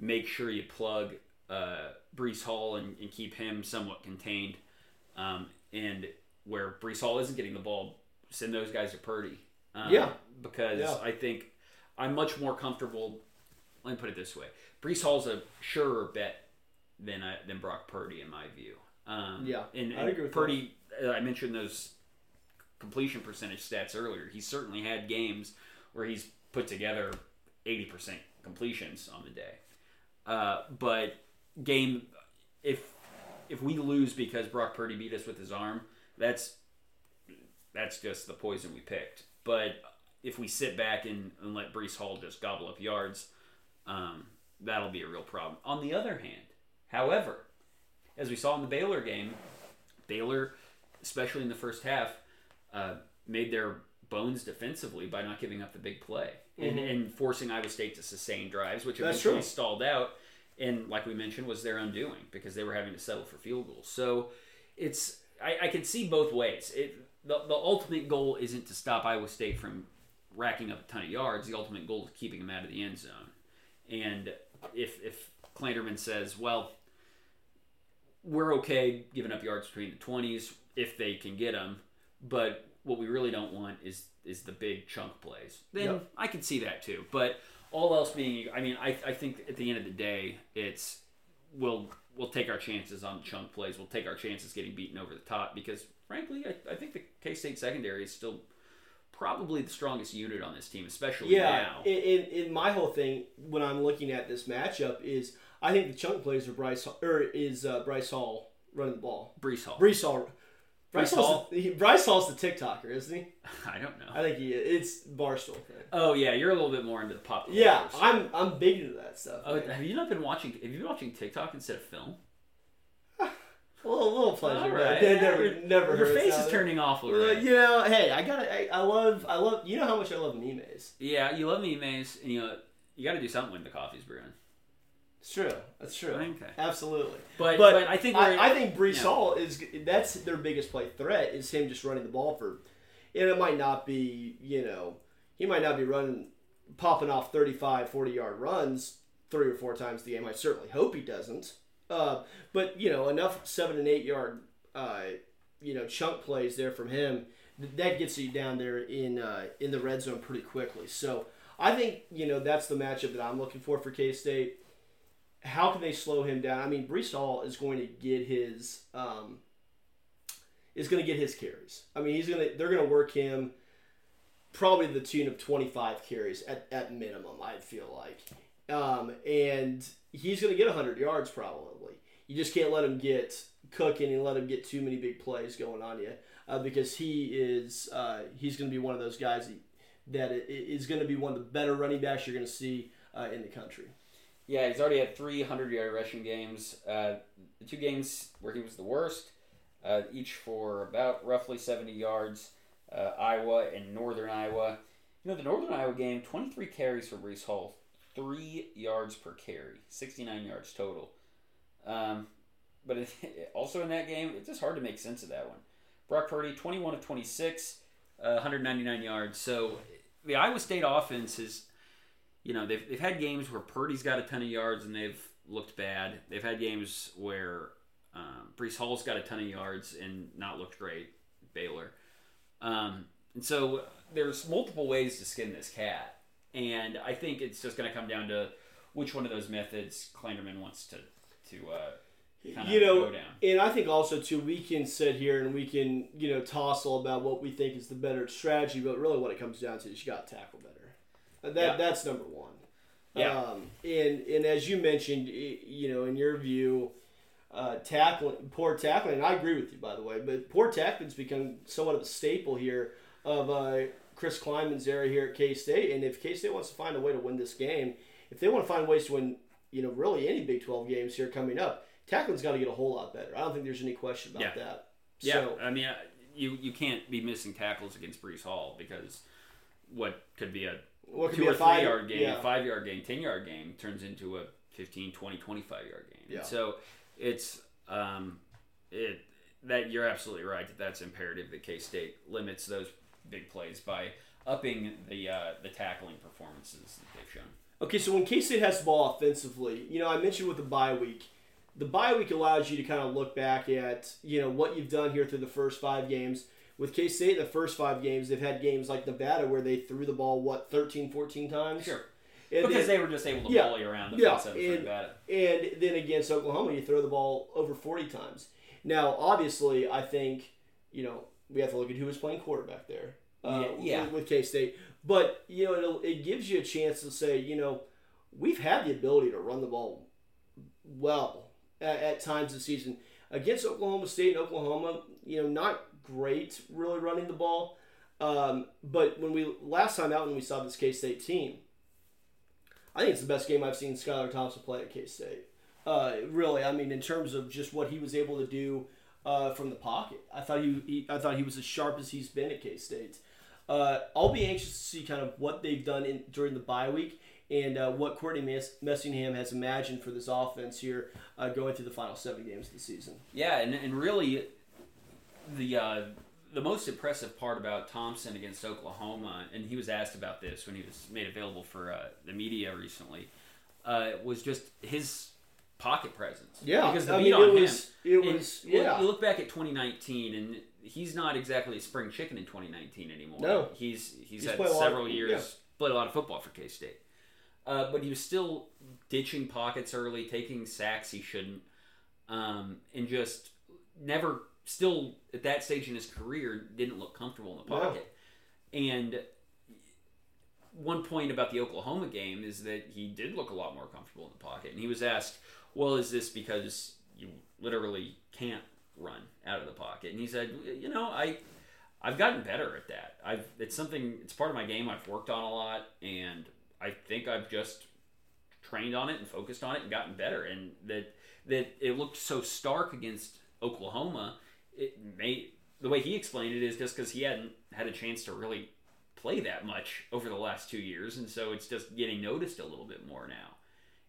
make sure you plug uh, Breece Hall and, and keep him somewhat contained. Um, and where Breece Hall isn't getting the ball, send those guys to Purdy. Um, Yeah. because Yeah. I think I'm much more comfortable. Let me put it this way: Breece Hall's a surer bet than uh, than Brock Purdy in my view. Um, Yeah, and, I agree Purdy. Uh, I mentioned those completion percentage stats earlier. He certainly had games where he's put together 80% completions on the day. Uh, but game, if if we lose because Brock Purdy beat us with his arm, that's that's just the poison we picked. But if we sit back and, and let Breece Hall just gobble up yards, um, that'll be a real problem. On the other hand, however, as we saw in the Baylor game, Baylor, especially in the first half, uh, made their bones defensively by not giving up the big play and, and forcing Iowa State to sustain drives, which Mm-hmm. That's eventually true. stalled out. And like we mentioned, was their undoing because they were having to settle for field goals. So it's I, I can see both ways. It the, the ultimate goal isn't to stop Iowa State from racking up a ton of yards. The ultimate goal is keeping them out of the end zone. And if if Klanderman says, well, we're okay giving up yards between the twenties if they can get them, but what we really don't want is is the big chunk plays. Then Yep. I can see that too. But all else being, I mean, I, I think at the end of the day, it's we'll we'll take our chances on chunk plays. We'll take our chances getting beaten over the top because, frankly, I, I think the K State secondary is still probably the strongest unit on this team, especially Yeah, now. in, in, in my whole thing when I'm looking at this matchup is I think the chunk plays are Bryce or is uh, Bryce Hall running the ball. Breece Hall. Bryce Hall. Bryce Hall's, Hall? The, he, Bryce Hall's the TikToker, isn't he? I don't know. I think he is. It's Barstool thing. Oh yeah, you're a little bit more into the pop. Yeah, culture. I'm I'm big into that stuff. Oh, man. have you not been watching? Have you been watching TikTok instead of film? a little, little pleasure. Right. it never, Your- never. Your face is turning off Well, already. you know, hey, I gotta. I, I love. I love. You know how much I love memes. Yeah, you love memes, and you know you got to do something when the coffee's brewing. It's true. That's true. Okay. Absolutely. But But, but, I think we're, I, I think Breece yeah. Hall is that's their biggest play threat is him just running the ball for, and it might not be you know he might not be running popping off 35, 40 yard runs three or four times the game. I certainly hope he doesn't. Uh, but you know enough seven and eight yard uh, you know chunk plays there from him that gets you down there in uh, in the red zone pretty quickly. So I think you know that's the matchup that I'm looking for for K State how can they slow him down? I mean, Breece Hall is going to get his um, is going to get his carries. I mean, he's going to they're going to work him probably the tune of 25 carries at, at minimum. I feel like, um, and he's going to get 100 yards probably. You just can't let him get cooking and let him get too many big plays going on you uh, because he is uh, he's going to be one of those guys that is going to be one of the better running backs you're going to see uh, in the country. Yeah, he's already had three hundred yard rushing games. Uh, the two games where he was the worst, uh, each for about roughly seventy yards. Uh, Iowa and Northern Iowa. You know the Northern Iowa game, twenty three carries for Breece Hall, three yards per carry, sixty nine yards total. Um, but it, also in that game, it's just hard to make sense of that one. Brock Purdy, twenty one of twenty six, uh, one hundred ninety nine yards. So the Iowa State offense is you know, they've, they've had games where Purdy's got a ton of yards and they've looked bad. They've had games where um, Breece Hall's got a ton of yards and not looked great. Baylor, um, and so there's multiple ways to skin this cat, and I think it's just going to come down to which one of those methods Klanderman wants to to uh, kind of you know, go down. and I think also too, we can sit here and we can you know tossle about what we think is the better strategy, but really what it comes down to is you got to tackle better. That Yeah. that's number one. Yeah. Um, and and as you mentioned, you know, in your view, uh, tackling poor tackling. And I agree with you, by the way, but poor tackling's become somewhat of a staple here of uh, Chris Klieman's era here at K State. And if K State wants to find a way to win this game, if they want to find ways to win, you know, really any Big Twelve games here coming up, tackling's got to get a whole lot better. I don't think there's any question about Yeah. that. Yeah, So, I mean, uh, you you can't be missing tackles against Breece Hall because what could be a what two be or a five three yard game, Yeah. five yard game, 10 yard game turns into a 15, 20, 25 yard game. Yeah. So it's, um, it, that you're absolutely right that that's imperative that K State limits those big plays by upping the, uh, the tackling performances that they've shown. Okay, so when K State has the ball offensively, you know, I mentioned with the bye week, the bye week allows you to kind of look back at, you know, what you've done here through the first five games. With K State the first five games, they've had games like Nevada where they threw the ball what 13, 14 times. Sure. And because then, they were just able to Yeah. bully around the Yeah, and- Nevada. and then against Oklahoma, you throw the ball over forty times. Now, obviously, I think you know we have to look at who was playing quarterback there. Uh, Yeah, yeah. With, with K State, but you know it'll, it gives you a chance to say you know we've had the ability to run the ball well at, at times this season against Oklahoma State and Oklahoma. You know, not great really running the ball. Um, but when we last time out when we saw this K State team, I think it's the best game I've seen Skylar Thompson play at K State. Uh, really, I mean, in terms of just what he was able to do uh, from the pocket, I thought he, he I thought he was as sharp as he's been at K State. Uh, I'll be anxious to see kind of what they've done in, during the bye week and uh, what Courtney Mess- Messingham has imagined for this offense here uh, going through the final seven games of the season. Yeah, and, and really, the uh, the most impressive part about Thompson against Oklahoma, and he was asked about this when he was made available for uh, the media recently, uh, was just his pocket presence. Yeah, because the I beat mean, on it was it him. was and look- yeah. You look back at 2019, and he's not exactly a spring chicken in 2019 anymore. No. he's he's, He's had lot of- several years, yeah. played a lot of football for K State. Uh, but he was still ditching pockets early, taking sacks he shouldn't, um, and just never, still at that stage in his career, didn't look comfortable in the No. pocket. And one point about the Oklahoma game is that he did look a lot more comfortable in the pocket. And he was asked, well, is this because you literally can't run out of the pocket? And he said, you know, I. I've gotten better at that. I've it's something it's part of my game I've worked on a lot and I think I've just trained on it and focused on it and gotten better. And that that it looked so stark against Oklahoma. It may the way he explained it is just because he hadn't had a chance to really play that much over the last two years, and so it's just getting noticed a little bit more now.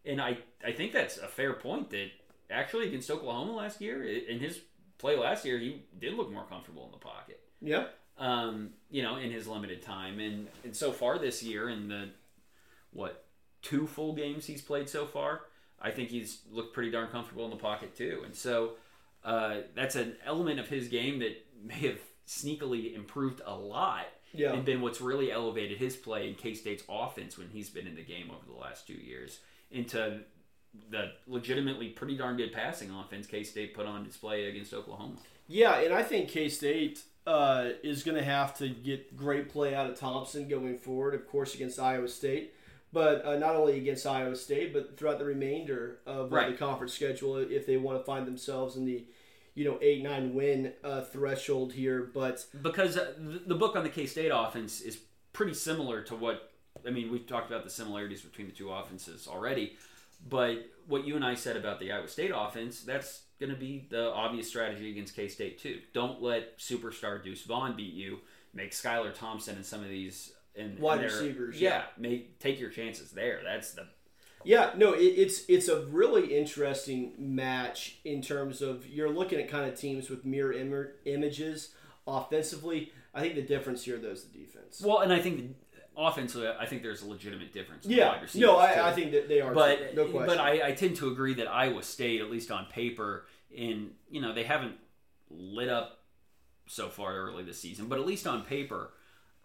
And I I think that's a fair point that actually against Oklahoma last year in his play last year he did look more comfortable in the pocket yeah. um, you know, in his limited time. And, and so far this year, in the what two full games he's played so far, I think he's looked pretty darn comfortable in the pocket too. And so uh, that's an element of his game that may have sneakily improved a lot Yeah. and been what's really elevated his play in K State's offense when he's been in the game over the last two years into the legitimately pretty darn good passing offense K State put on display against Oklahoma. Yeah, and I think K State uh, is going to have to get great play out of Thompson going forward, of course, against Iowa State, but uh, not only against Iowa State, but throughout the remainder of Right. the conference schedule if they want to find themselves in the you know eight nine win uh, threshold here. But because uh, the the book on the K State offense is pretty similar to what I mean. We've talked about the similarities between the two offenses already, but what you and I said about the Iowa State offense, that's going to be the obvious strategy against K State too. Don't let superstar Deuce Vaughn beat you. Make Skylar Thompson and some of these and Wide receivers, Yeah, yeah. make take your chances there. That's the Yeah, no, it, it's it's a really interesting match in terms of you're looking at kind of teams with mirror Im- images offensively. I think the difference here though is the defense. well, and I think offensively, I think there's a legitimate difference. yeah, no. I, I think that they are. but no question. but I, I tend to agree that Iowa State, at least on paper, in you know they haven't lit up so far early this season, but at least on paper,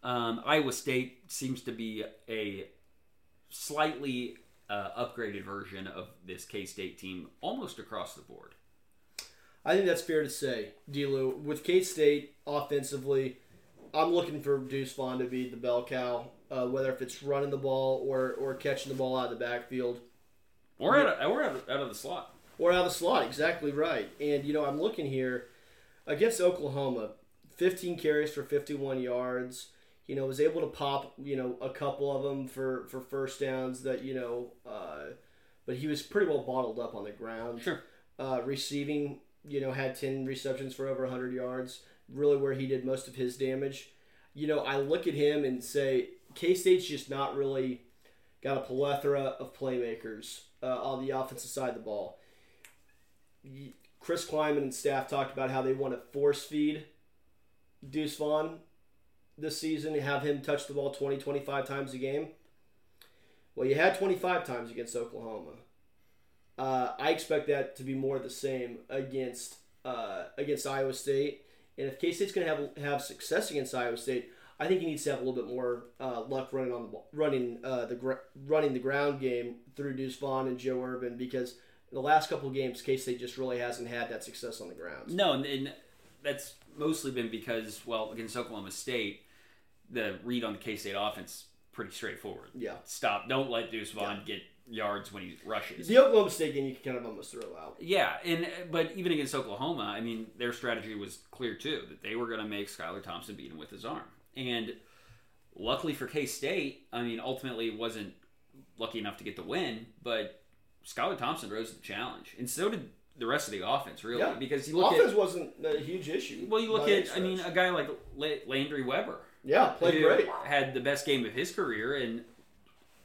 um, Iowa State seems to be a slightly uh, upgraded version of this K State team, almost across the board. I think that's fair to say, Dlew. With K State offensively, I'm looking for Deuce Vaughn to be the bell cow, uh, whether if it's running the ball or or catching the ball out of the backfield. Or out of, or out of, out of the slot. Or out of the slot, exactly right. And you know, I'm looking here against Oklahoma, 15 carries for 51 yards. You know, was able to pop, you know, a couple of them for for first downs that you know, uh, but he was pretty well bottled up on the ground. Sure. Uh, receiving, you know, had 10 receptions for over 100 yards. Really, where he did most of his damage. You know, I look at him and say K State's just not really got a plethora of playmakers uh, on the offensive side of the ball. Chris Klieman and staff talked about how they want to force feed Deuce Vaughn this season have him touch the ball 20, 25 times a game. Well, you had 25 times against Oklahoma. Uh, I expect that to be more the same against uh, against Iowa State, And if K State's going to have have success against Iowa State, I think he needs to have a little bit more uh, luck running on the ball, running uh, the gr- running the ground game through Deuce Vaughn and Joe Ervin because the last couple games, K State just really hasn't had that success on the ground. No, and, and that's mostly been because well against Oklahoma State, the read on the K State offense pretty straightforward. Yeah. Stop. Don't let Deuce Vaughn get yards when he rushes. The Oklahoma State game, you can kind of almost throw out. Yeah, and but even against Oklahoma, I mean, their strategy was clear too that they were going to make Skylar Thompson beat him with his arm, and luckily for K State, I mean, ultimately wasn't lucky enough to get the win, but Skylar Thompson rose to the challenge, and so did the rest of the offense, really, Yeah. because you look Offense at wasn't a huge issue. well, you look at I mean, a guy like Landry Weber, yeah, played great. had the best game of his career, and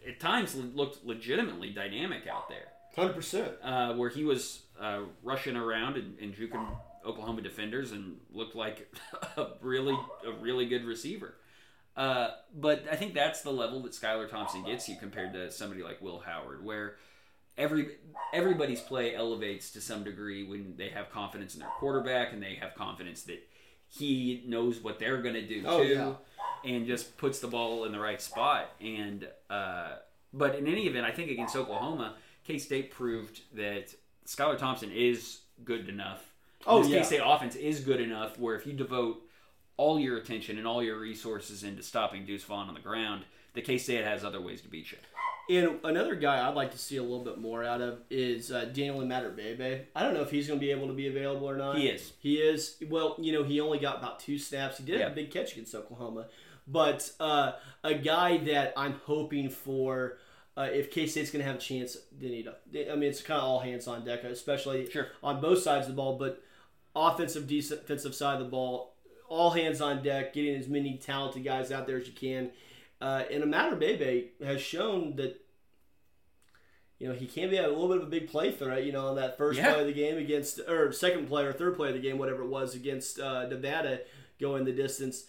at times looked legitimately dynamic out there Hundred percent. uh, where he was uh, rushing around and, and juking Oklahoma defenders and looked like a really a really good receiver. Uh, but I think that's the level that Skylar Thompson gets you compared to somebody like Will Howard, where every everybody's play elevates to some degree when they have confidence in their quarterback and they have confidence that he knows what they're going to do Oh, too, yeah. and just puts the ball in the right spot. And uh, but in any event, I think against Oklahoma, K State proved that Skylar Thompson is good enough. Oh, this yeah. K State offense is good enough where if you devote all your attention and all your resources into stopping Deuce Vaughn on the ground, the K State has other ways to beat you. And another guy I'd like to see a little bit more out of is uh, Daniel Matter I don't know if he's going to be able to be available or not. He is. He is. Well, you know, he only got about two snaps. He did have a big catch against Oklahoma, but uh, a guy that I'm hoping for. Uh, if K State's going to have a chance, they need. A, I mean, it's kind of all hands on deck, especially Sure. on both sides of the ball. But offensive, defensive side of the ball, all hands on deck, getting as many talented guys out there as you can. Uh, and Amatter Bebe has shown that you know he can be a little bit of a big play threat. You know, on that first Yeah. play of the game against, or second play or third play of the game, whatever it was against uh, Nevada, going the distance.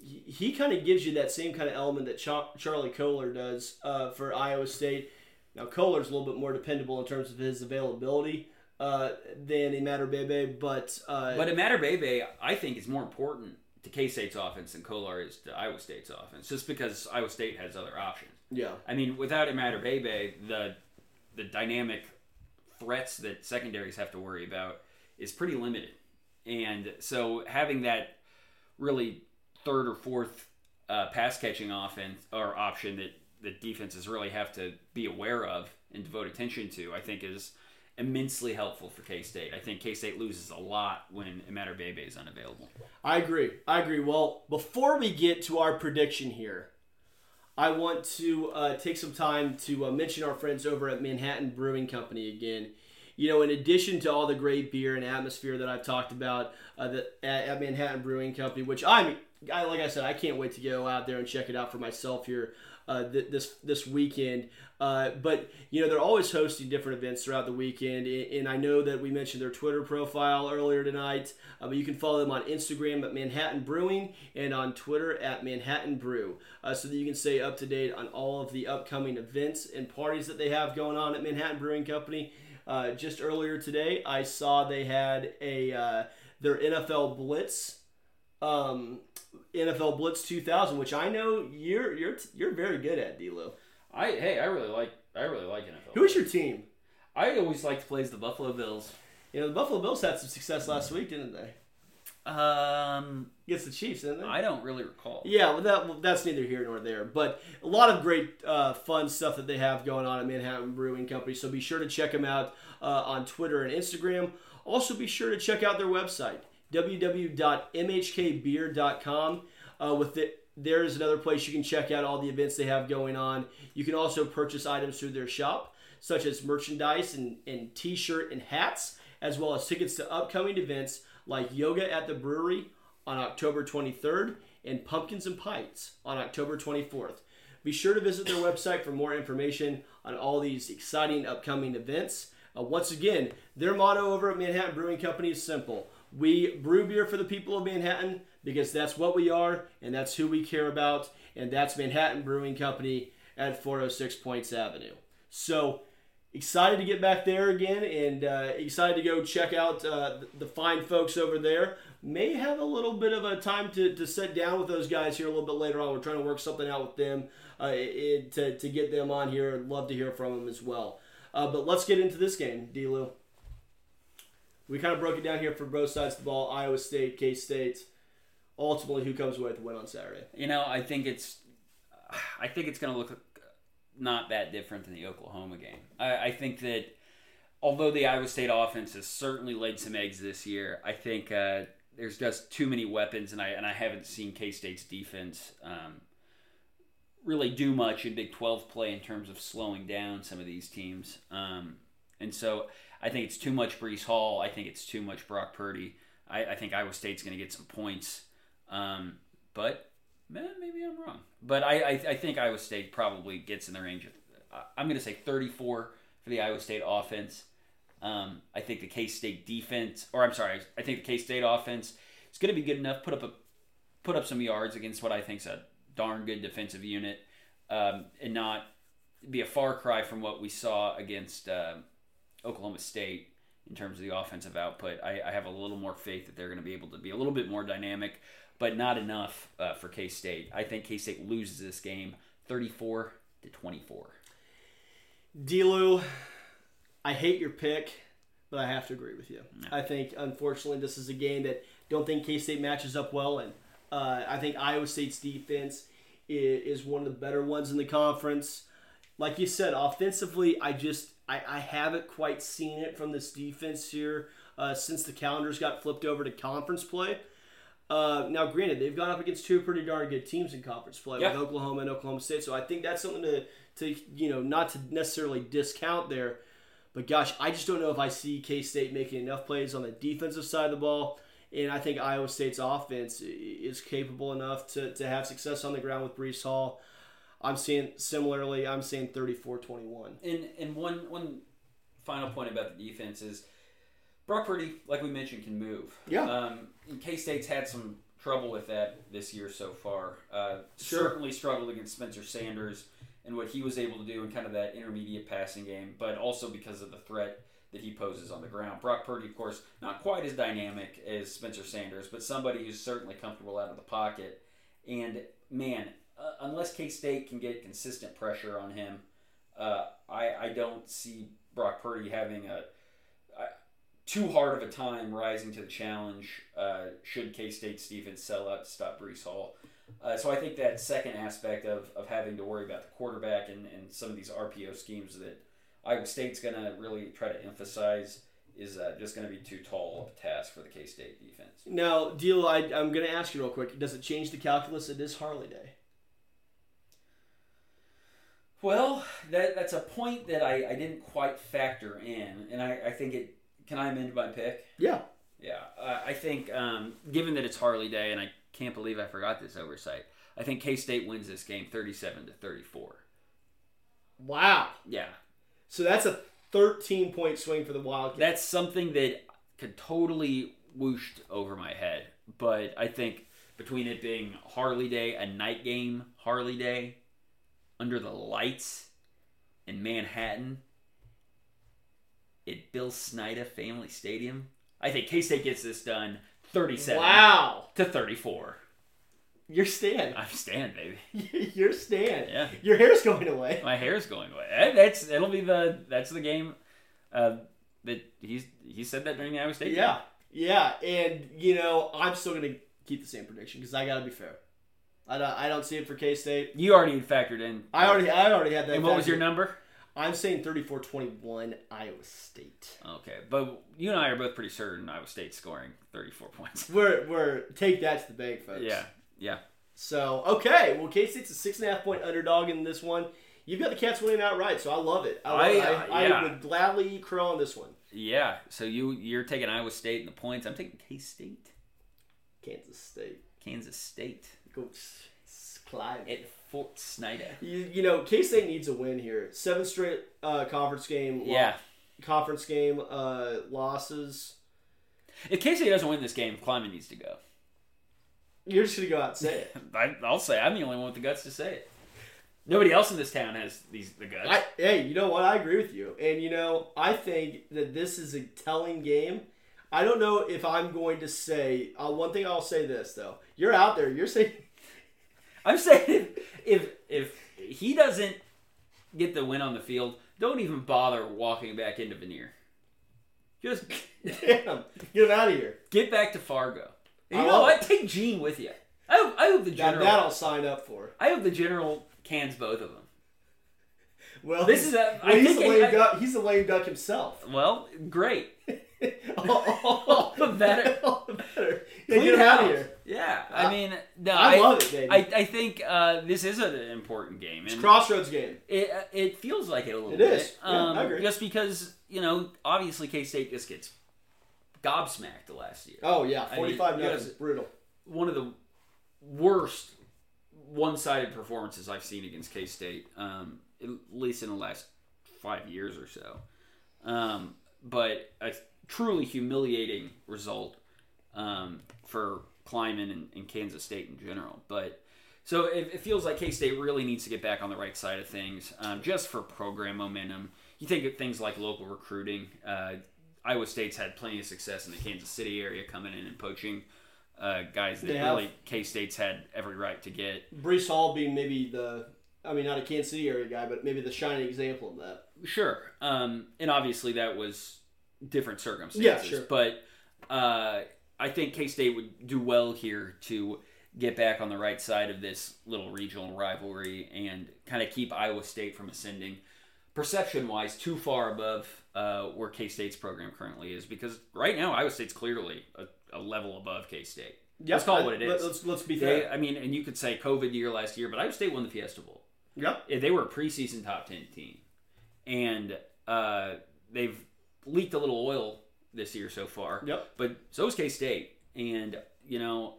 He, he kind of gives you that same kind of element that Char- Charlie Kolar does uh, for Iowa State. Now Kolar's a little bit more dependable in terms of his availability uh, than Amatter Bebe, but uh, But Amatter Bebe, I think, is more important to K State's offense than Kolar is to Iowa State's offense, just because Iowa State has other options. yeah, I mean, without Amatter Bebe, the the dynamic threats that secondaries have to worry about is pretty limited, and so having that really third or fourth uh, pass catching offense or option that that defenses really have to be aware of and devote attention to, I think is immensely helpful for K State. I think K State loses a lot when Amatter Bebe is unavailable. I agree. I agree. Well, before we get to our prediction here, I want to uh, take some time to uh, mention our friends over at Manhattan Brewing Company again. You know, in addition to all the great beer and atmosphere that I've talked about uh, that at, at Manhattan Brewing Company, which I'm, I, like I said, I can't wait to go out there and check it out for myself here uh, th- this this weekend. Uh, but you know, they're always hosting different events throughout the weekend, and I know that we mentioned their Twitter profile earlier tonight. Uh, but you can follow them on Instagram at Manhattan Brewing and on Twitter at Manhattan Brew, uh, so that you can stay up to date on all of the upcoming events and parties that they have going on at Manhattan Brewing Company. Uh, just earlier today, I saw they had a uh, their NFL Blitz um, NFL Blitz 2000, which I know you're you're you're very good at, Dlew. I hey, I really like I really like NFL. Who is your team? I always like to play as the Buffalo Bills. You know, the Buffalo Bills had some success last week, didn't they? Um, Against the Chiefs, didn't they? I don't really recall. Yeah, well, that well, that's neither here nor there. But a lot of great uh, fun stuff that they have going on at Manhattan Brewing Company. So be sure to check them out uh, on Twitter and Instagram. Also, be sure to check out their website www.mhkbeer.com. Uh, with it, there is another place you can check out all the events they have going on. You can also purchase items through their shop, such as merchandise and, and t-shirt and hats, as well as tickets to upcoming events like Yoga at the Brewery on October 23rd and Pumpkins and Pints on October 24th. Be sure to visit their website for more information on all these exciting upcoming events. Uh, once again, their motto over at Manhattan Brewing Company is simple. We brew beer for the people of Manhattan because that's what we are and that's who we care about, and that's Manhattan Brewing Company at 406 Poyntz Avenue. So, excited to get back there again and uh, excited to go check out uh, the fine folks over there. may have a little bit of a time to, to sit down with those guys here a little bit later on. We're trying to work something out with them uh, it, to, to get them on here. Love to hear from them as well. Uh, but let's get into this game, Dlew. We kind of broke it down here for both sides of the ball Iowa State, K State. Ultimately, who comes away with the win on Saturday? You know, I think it's, I think it's going to look not that different than the Oklahoma game. I, I think that although the Iowa State offense has certainly laid some eggs this year, I think uh, there's just too many weapons, and I and I haven't seen K State's defense um, really do much in Big 12 play in terms of slowing down some of these teams. Um, and so I think it's too much Breece Hall. I think it's too much Brock Purdy. I, I think Iowa State's going to get some points. Um, but man, maybe I'm wrong. But I, I, I, think Iowa State probably gets in the range of, I'm going to say 34 for the Iowa State offense. Um, I think the K State defense, or I'm sorry, I think the K State offense is going to be good enough put up a put up some yards against what I think is a darn good defensive unit, um, and not be a far cry from what we saw against uh, Oklahoma State in terms of the offensive output. I, I, have a little more faith that they're going to be able to be a little bit more dynamic, but not enough uh, for K State. I think K State loses this game 34 to 24. Dlew, I hate your pick, but I have to agree with you. No. I think, unfortunately, this is a game that don't think K State matches up well, and uh, I think Iowa State's defense is, is one of the better ones in the conference. Like you said, offensively, I just I, I haven't quite seen it from this defense here uh, since the calendars got flipped over to conference play. Uh, now, granted, they've gone up against two pretty darn good teams in conference play with Oklahoma and Oklahoma State, so I think that's something to, to you know not to necessarily discount there. But gosh, I just don't know if I see K State making enough plays on the defensive side of the ball. And I think Iowa State's offense is capable enough to, to have success on the ground with Breece Hall. I'm seeing similarly. I'm seeing 34-21. And and one one final point about the defense is Brock Purdy, like we mentioned, can move. Yeah. Um, K State's had some trouble with that this year so far. Uh, sure. Certainly struggled against Spencer Sanders and what he was able to do in kind of that intermediate passing game, but also because of the threat that he poses on the ground. Brock Purdy, of course, not quite as dynamic as Spencer Sanders, but somebody who's certainly comfortable out of the pocket. And man, uh, unless K State can get consistent pressure on him, uh, I, I don't see Brock Purdy having a, a, too hard of a time rising to the challenge. Uh, should K State's defense sell out to stop Breece Hall? Uh, so I think that second aspect of, of having to worry about the quarterback and, and some of these RPO schemes that Iowa State's going to really try to emphasize is uh, just going to be too tall of a task for the K State defense. Now, Dlew, I, I'm going to ask you real quick. Does it change the calculus? It is Harley Day. Well, that that's a point that I, I didn't quite factor in, and I, I think it. Can I amend my pick? Yeah. Yeah, uh, I think um, given that it's Harley Day, and I can't believe I forgot this oversight. I think K State wins this game, thirty-seven to thirty-four. Wow. Yeah. So that's a thirteen point swing for the Wildcats. That's something that could totally whooshed over my head, but I think between it being Harley Day, a night game Harley Day, under the lights in Manhattan at Bill Snyder Family Stadium. I think K State gets this done 37 wow. to 34. You're Stan. I'm Stan, baby. You're Stan. Yeah. Your hair's going away. My hair's going away. That's it'll be the that's the game uh, that he's he said that during the Iowa State yeah. game. Yeah. Yeah, and you know, I'm still going to keep the same prediction cuz I got to be fair. I don't, I don't see it for K State. You already factored in. I already I already had that. And what was your number? I'm saying 34-21 Iowa State. Okay, but you and I are both pretty certain Iowa State scoring 34 points. We're we're take that to the bank, folks. Yeah, yeah. So okay, well K State's a six and a half point underdog in this one. You've got the Cats winning outright, so I love it. I, love I. I, yeah. Would gladly eat crow on this one. Yeah. So you you're taking Iowa State and the points. I'm taking K State. Kansas State. Kansas State. Coach Clive. At Fort Snyder. You, you know, K State needs a win here. Seven straight uh, conference game. Yeah. conference game uh, losses. If K State doesn't win this game, Klieman needs to go. You're just gonna go out and say it. I, will say I'm the only one with the guts to say it. Nobody else in this town has these the guts. I, hey, you know what? I agree with you, and you know I think that this is a telling game. I don't know if I'm going to say. Uh, one thing I'll say this though: you're out there. You're saying I'm saying if, if if he doesn't get the win on the field, don't even bother walking back into Vanier. Just Damn, get him out of here. get back to Fargo. And I know love what? Take Gene with you. I hope, I hope the general. that I'll sign up for. I hope the general cans both of them. Well, This is a- well, I he's think I- lame I- duck. He's a lame duck himself. Well, great. all, the better. all the better. Clean get out of here. Yeah, I I- mean, no, I, love it, baby. I, I think uh, this is an important game. it's crossroads game. It uh, it feels like it a little It bit. is. Yeah, um, I agree. Just because you know, obviously K State just gets gobsmacked the last year. Oh yeah, forty-five you nothing. Brutal. One of the worst one-sided performances I've seen against K State, um, at least in the last five years or so. Um, but a truly humiliating result um, for Klieman and, and Kansas State in general. But so it, it feels like K State really needs to get back on the right side of things, um, just for program momentum. You think of things like local recruiting. Uh, Iowa State's had plenty of success in the Kansas City area, coming in and poaching uh, guys that really K State's had every right to get. Breece Hall being maybe the, I mean, not a Kansas City area guy, but maybe the shining example of that. Sure, um, and obviously that was different circumstances. Yeah, sure. But uh, I think K State would do well here to get back on the right side of this little regional rivalry and kind of keep Iowa State from ascending perception wise too far above uh, where K State's program currently is. Because right now Iowa State's clearly a, a level above K State. Let's call it what it is. Let- is. Let's let's be They, fair. I mean, and you could say COVID year last year, but Iowa State won the Fiesta Bowl. Yep. Yeah, they were a preseason top 10 team. And uh, they've leaked a little oil this year so far. Yep. But so is K State. And, you know,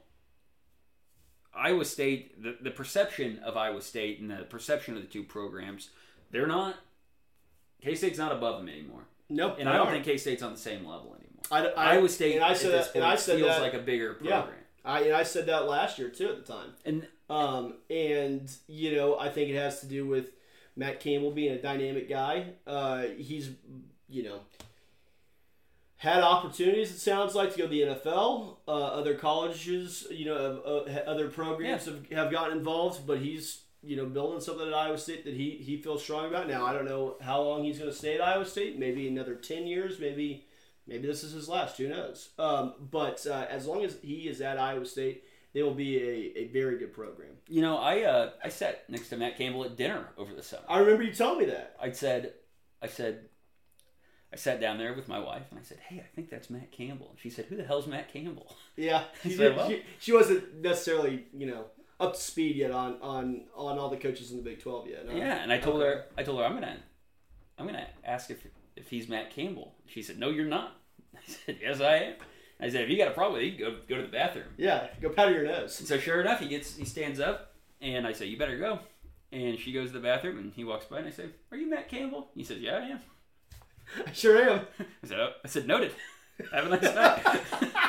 Iowa State, the, the perception of Iowa State and the perception of the two programs, they're not, K State's not above them anymore. Nope. And I don't think K State's on the same level anymore. I, I, Iowa State and I said that, and I said feels that, like a bigger Yeah. program. I and I said that last year too at the time. And Um, and you know, I think it has to do with Matt Campbell being a dynamic guy. Uh, he's you know had opportunities. It sounds like to go to the NFL. Uh, other colleges, you know, uh, other programs have, have gotten involved, but he's you know building something at Iowa State that he he feels strong about. Now I don't know how long he's going to stay at Iowa State. Maybe another ten years. Maybe maybe this is his last. Who knows? Um, but uh, as long as he is at Iowa State. They will be a, a very good program. you know, I uh, I sat next to Matt Campbell at dinner over the summer. I remember you telling me that. I said, I said, I sat down there with my wife and I said, "Hey, I think that's Matt Campbell." And she said, "Who the hell's Matt Campbell?" Yeah, she, So, did, well- she, she wasn't necessarily you know up to speed yet on on on all the coaches in the Big Twelve yet. no? Yeah, and I told Okay. her, I told her, I'm gonna, I'm gonna ask if if he's Matt Campbell. She said, "No, you're not." I said, "Yes, I am." I said, "If you got a problem with it, you go go to the bathroom." Yeah, go powder your nose. And so sure enough, he gets he stands up, and I say, "You better go." And she goes to the bathroom, and he walks by, and I say, "Are you Matt Campbell?" He says, "Yeah, I am." I sure am. I said, oh. "I said noted. Have a nice night."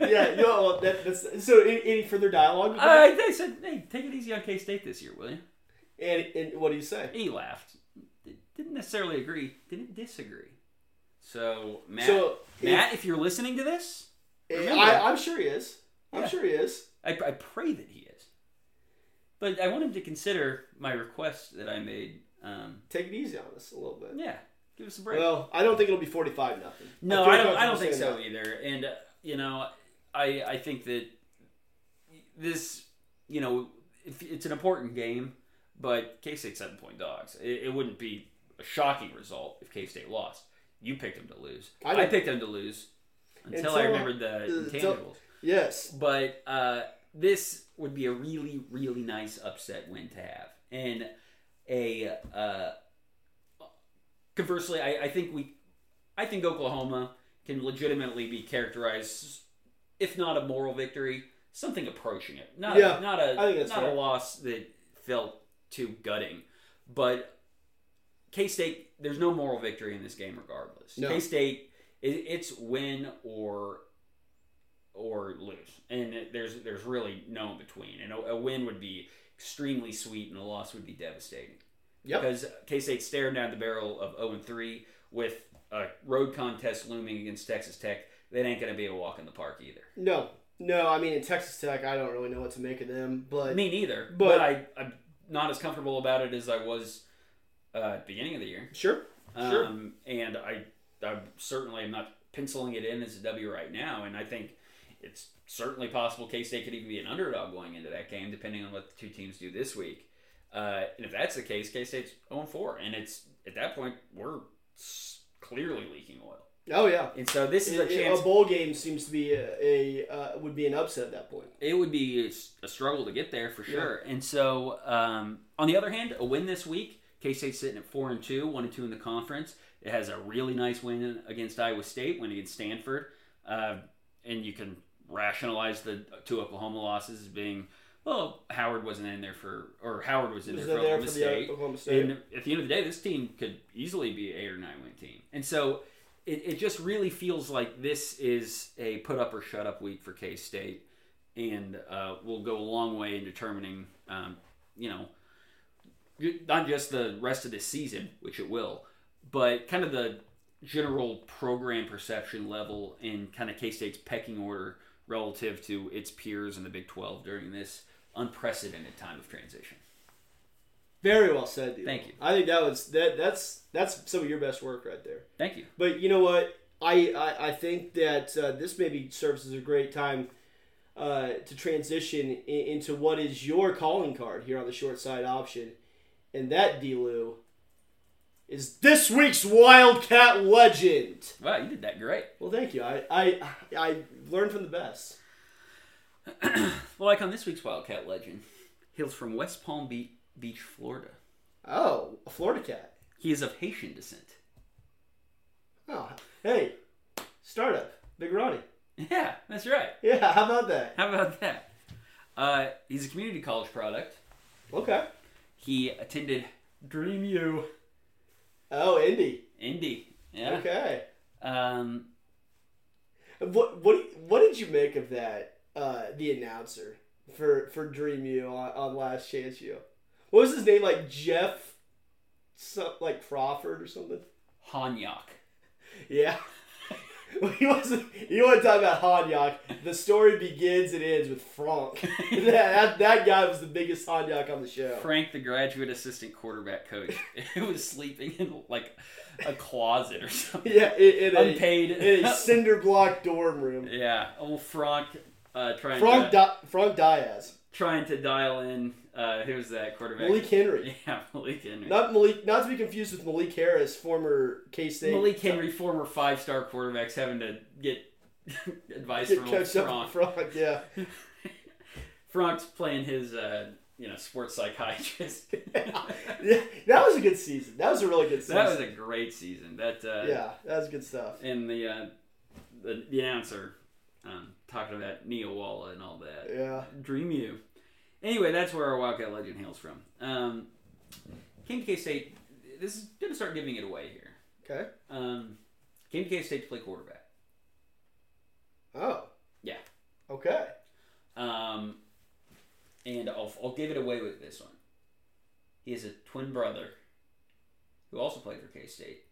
Yeah, you know, well, that, that's, so any, any further dialogue? With that? I, I said, "Hey, take it easy on K State this year, will you?" and, and what do you say? He laughed. Didn't necessarily agree. Didn't disagree. So Matt, So Matt, if you're listening to this, remember- I, I'm sure he is. I'm Yeah. sure he is. I, I pray that he is. But I want him to consider my request that I made. Um, Take it easy on us a little bit. yeah, give us a break. Well, I don't think it'll be forty-five nothing. no, feel I don't. I don't think so that. either. And uh, you know, I I think that this, you know, if, it's an important game, but K State seven point dogs. It, it wouldn't be a shocking result if K State lost. You picked them to lose. I I, picked them to lose until, I Until- remembered the until- intangibles. Yes. But uh, this would be a really, really nice upset win to have. And a uh, conversely, I, I think we, I think Oklahoma can legitimately be characterized, if not a moral victory, something approaching it. Not Yeah, a, not a not fair. a loss that felt too gutting, but K State. There's no moral victory in this game, regardless. No. K State, it, it's win or or lose, and there's there's really no in between. And a, a win would be extremely sweet, and a loss would be devastating. Yep. Because K State's staring down the barrel of 0 and 3 with a road contest looming against Texas Tech that ain't going to be a walk in the park either. No, no. I mean, in Texas Tech, I don't really know what to make of them, but Me neither. But- But, I, I'm not as comfortable about it as I was uh, at the beginning of the year. sure, sure. Um, and I, I certainly am not penciling it in as a W right now. And I think it's certainly possible K State could even be an underdog going into that game, depending on what the two teams do this week. Uh, and if that's the case, K State's 0 4. And it's at that point, we're clearly leaking oil. Oh yeah. And so this is a chance. a bowl game seems to be a, a uh, would be an upset at that point. it would be a struggle to get there for sure. And so, um, on the other hand, a win this week, K State's sitting at four and two, one and two in the conference. It has a really nice win against Iowa State, win against Stanford, uh, and you can rationalize the two Oklahoma losses as being well, Howard wasn't in there for, or Howard was in Was there for there Oklahoma for State. the Oklahoma State? And at the end of the day, this team could easily be an eight or nine win team. And so it, it just really feels like this is a put up or shut up week for K State, and uh, will go a long way in determining, um, you know, not just the rest of this season, which it will, but kind of the general program perception level in kind of K State's pecking order relative to its peers in the Big 12 during this unprecedented time of transition. Very well said, dude. Thank you. I think that was that. That's that's some of your best work right there. Thank you. But you know what? I I, I think that uh, this maybe serves as a great time uh, to transition in, into what is your calling card here on the short side option, and that Dlew is this week's Wildcat legend. Wow, you did that great. Well, thank you. I I I learned from the best. Well, like on this week's Wildcat Legend, hails from West Palm Be- Beach, Florida. Oh, a Florida cat. He is of Haitian descent. Oh, hey, startup, Big Ronnie. Yeah, that's right. Yeah, how about that? How about that? Uh, he's a community college product. Okay. He attended Dream U, Oh, Indy. Indy. Yeah. Okay. Um, What what what did you make of that? Uh, the announcer for for Dream U on, on Last Chance U. What was his name? Like Jeff, some, like Crawford or something. Hanyak. Yeah. he wasn't. You want to talk about Hanyak? The story begins and ends with Frank. that, that that guy was the biggest Hanyak on the show. Frank, the graduate assistant quarterback coach, who was sleeping in like a closet or something. Yeah, in, in a Unpaid. in a cinder block dorm room. yeah, old Frank uh, trying Frank to Di- Frank Diaz, trying to dial in. Uh, who's that quarterback? Malik Henry. Yeah, Malik Henry. Not Malik, not to be confused with Malik Harris, former K State. Malik Henry, former five-star quarterbacks, having to get advice Get from old Frank. Frank, yeah. Frank's playing his, uh, you know, sports psychiatrist. yeah, that was a good season. That was a really good season. that was a great season. That uh, yeah, that was good stuff. and the uh, the, the announcer um, talking about Nia Walla and all that. Yeah. Dream you. Anyway, that's where our Wildcat legend hails from. Um, came to K State. This is going to start giving it away here. Okay. Um, came to K State to play quarterback. Oh. Yeah. Okay. Um, and I'll, I'll give it away with this one. He has a twin brother who also played for K State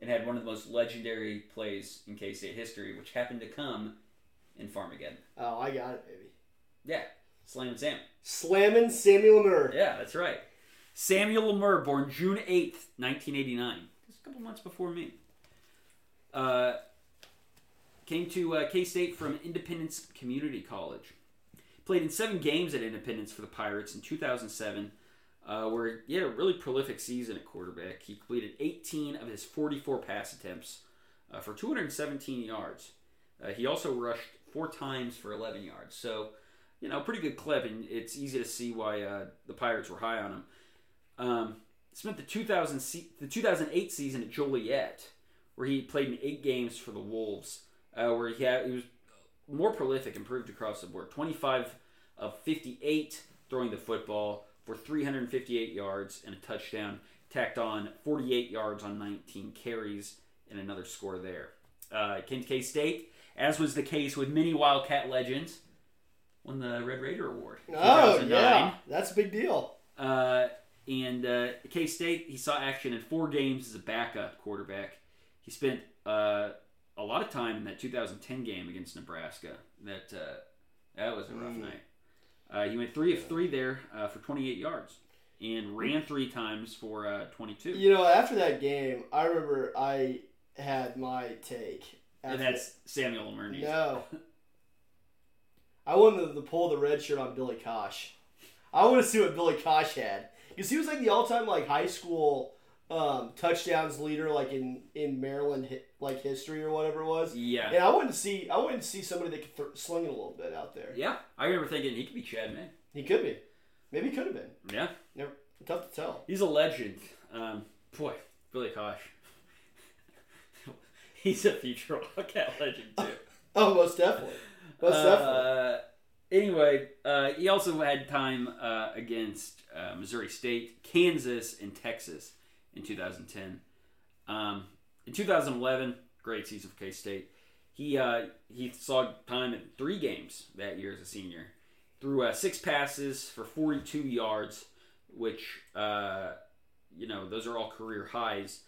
and had one of the most legendary plays in K State history, which happened to come in Farmageddon. Oh, I got it, baby. Yeah, Slam Sam. Slamming Samuel Lamur. Yeah, that's right. Samuel Lamur, born June 8th, 1989. Just a couple months before me. Uh, came to uh, K State from Independence Community College. Played in seven games at Independence for the Pirates in 2007, uh, where he had a really prolific season at quarterback. He completed 18 of his 44 pass attempts uh, for 217 yards. Uh, he also rushed four times for 11 yards. So, you know, pretty good clip, and it's easy to see why uh, the Pirates were high on him. Um, spent the 2000 se- the 2008 season at Joliet, where he played in eight games for the Wolves, uh, where he had he was more prolific, improved across the board. 25 of 58 throwing the football for 358 yards and a touchdown. Tacked on 48 yards on 19 carries and another score there. Uh, came to K State, as was the case with many Wildcat legends, won the Red Raider Award. Oh, yeah. That's a big deal. Uh, and uh, K State, he saw action in four games as a backup quarterback. He spent uh, a lot of time in that 2010 game against Nebraska. That uh, that was a rough Mm. night. Uh, he went three of three there uh, for 28 yards and ran three times for uh, 22. You know, after that game, I remember I had my take. And that's Samuel Lemurny. no. I wanted to pull the red shirt on Billy Cosh. I want to see what Billy Cosh had because he was like the all-time like high school um, touchdowns leader, like in in Maryland like history or whatever it was. Yeah. And I wanted to see I wanted to see somebody that could th- sling it a little bit out there. Yeah. I remember thinking he could be Chad May. He could be, maybe he could have been. Yeah. Never, tough to tell. He's a legend. Um, boy, Billy Cosh. He's a future Wildcat legend too. Oh, most definitely, most definitely. Uh, anyway, uh, he also had time uh, against uh, Missouri State, Kansas, and Texas in 2010. Um, in 2011, great season for K State. He uh, he saw time in three games that year as a senior. Threw uh, six passes for 42 yards, which uh, you know those are all career highs.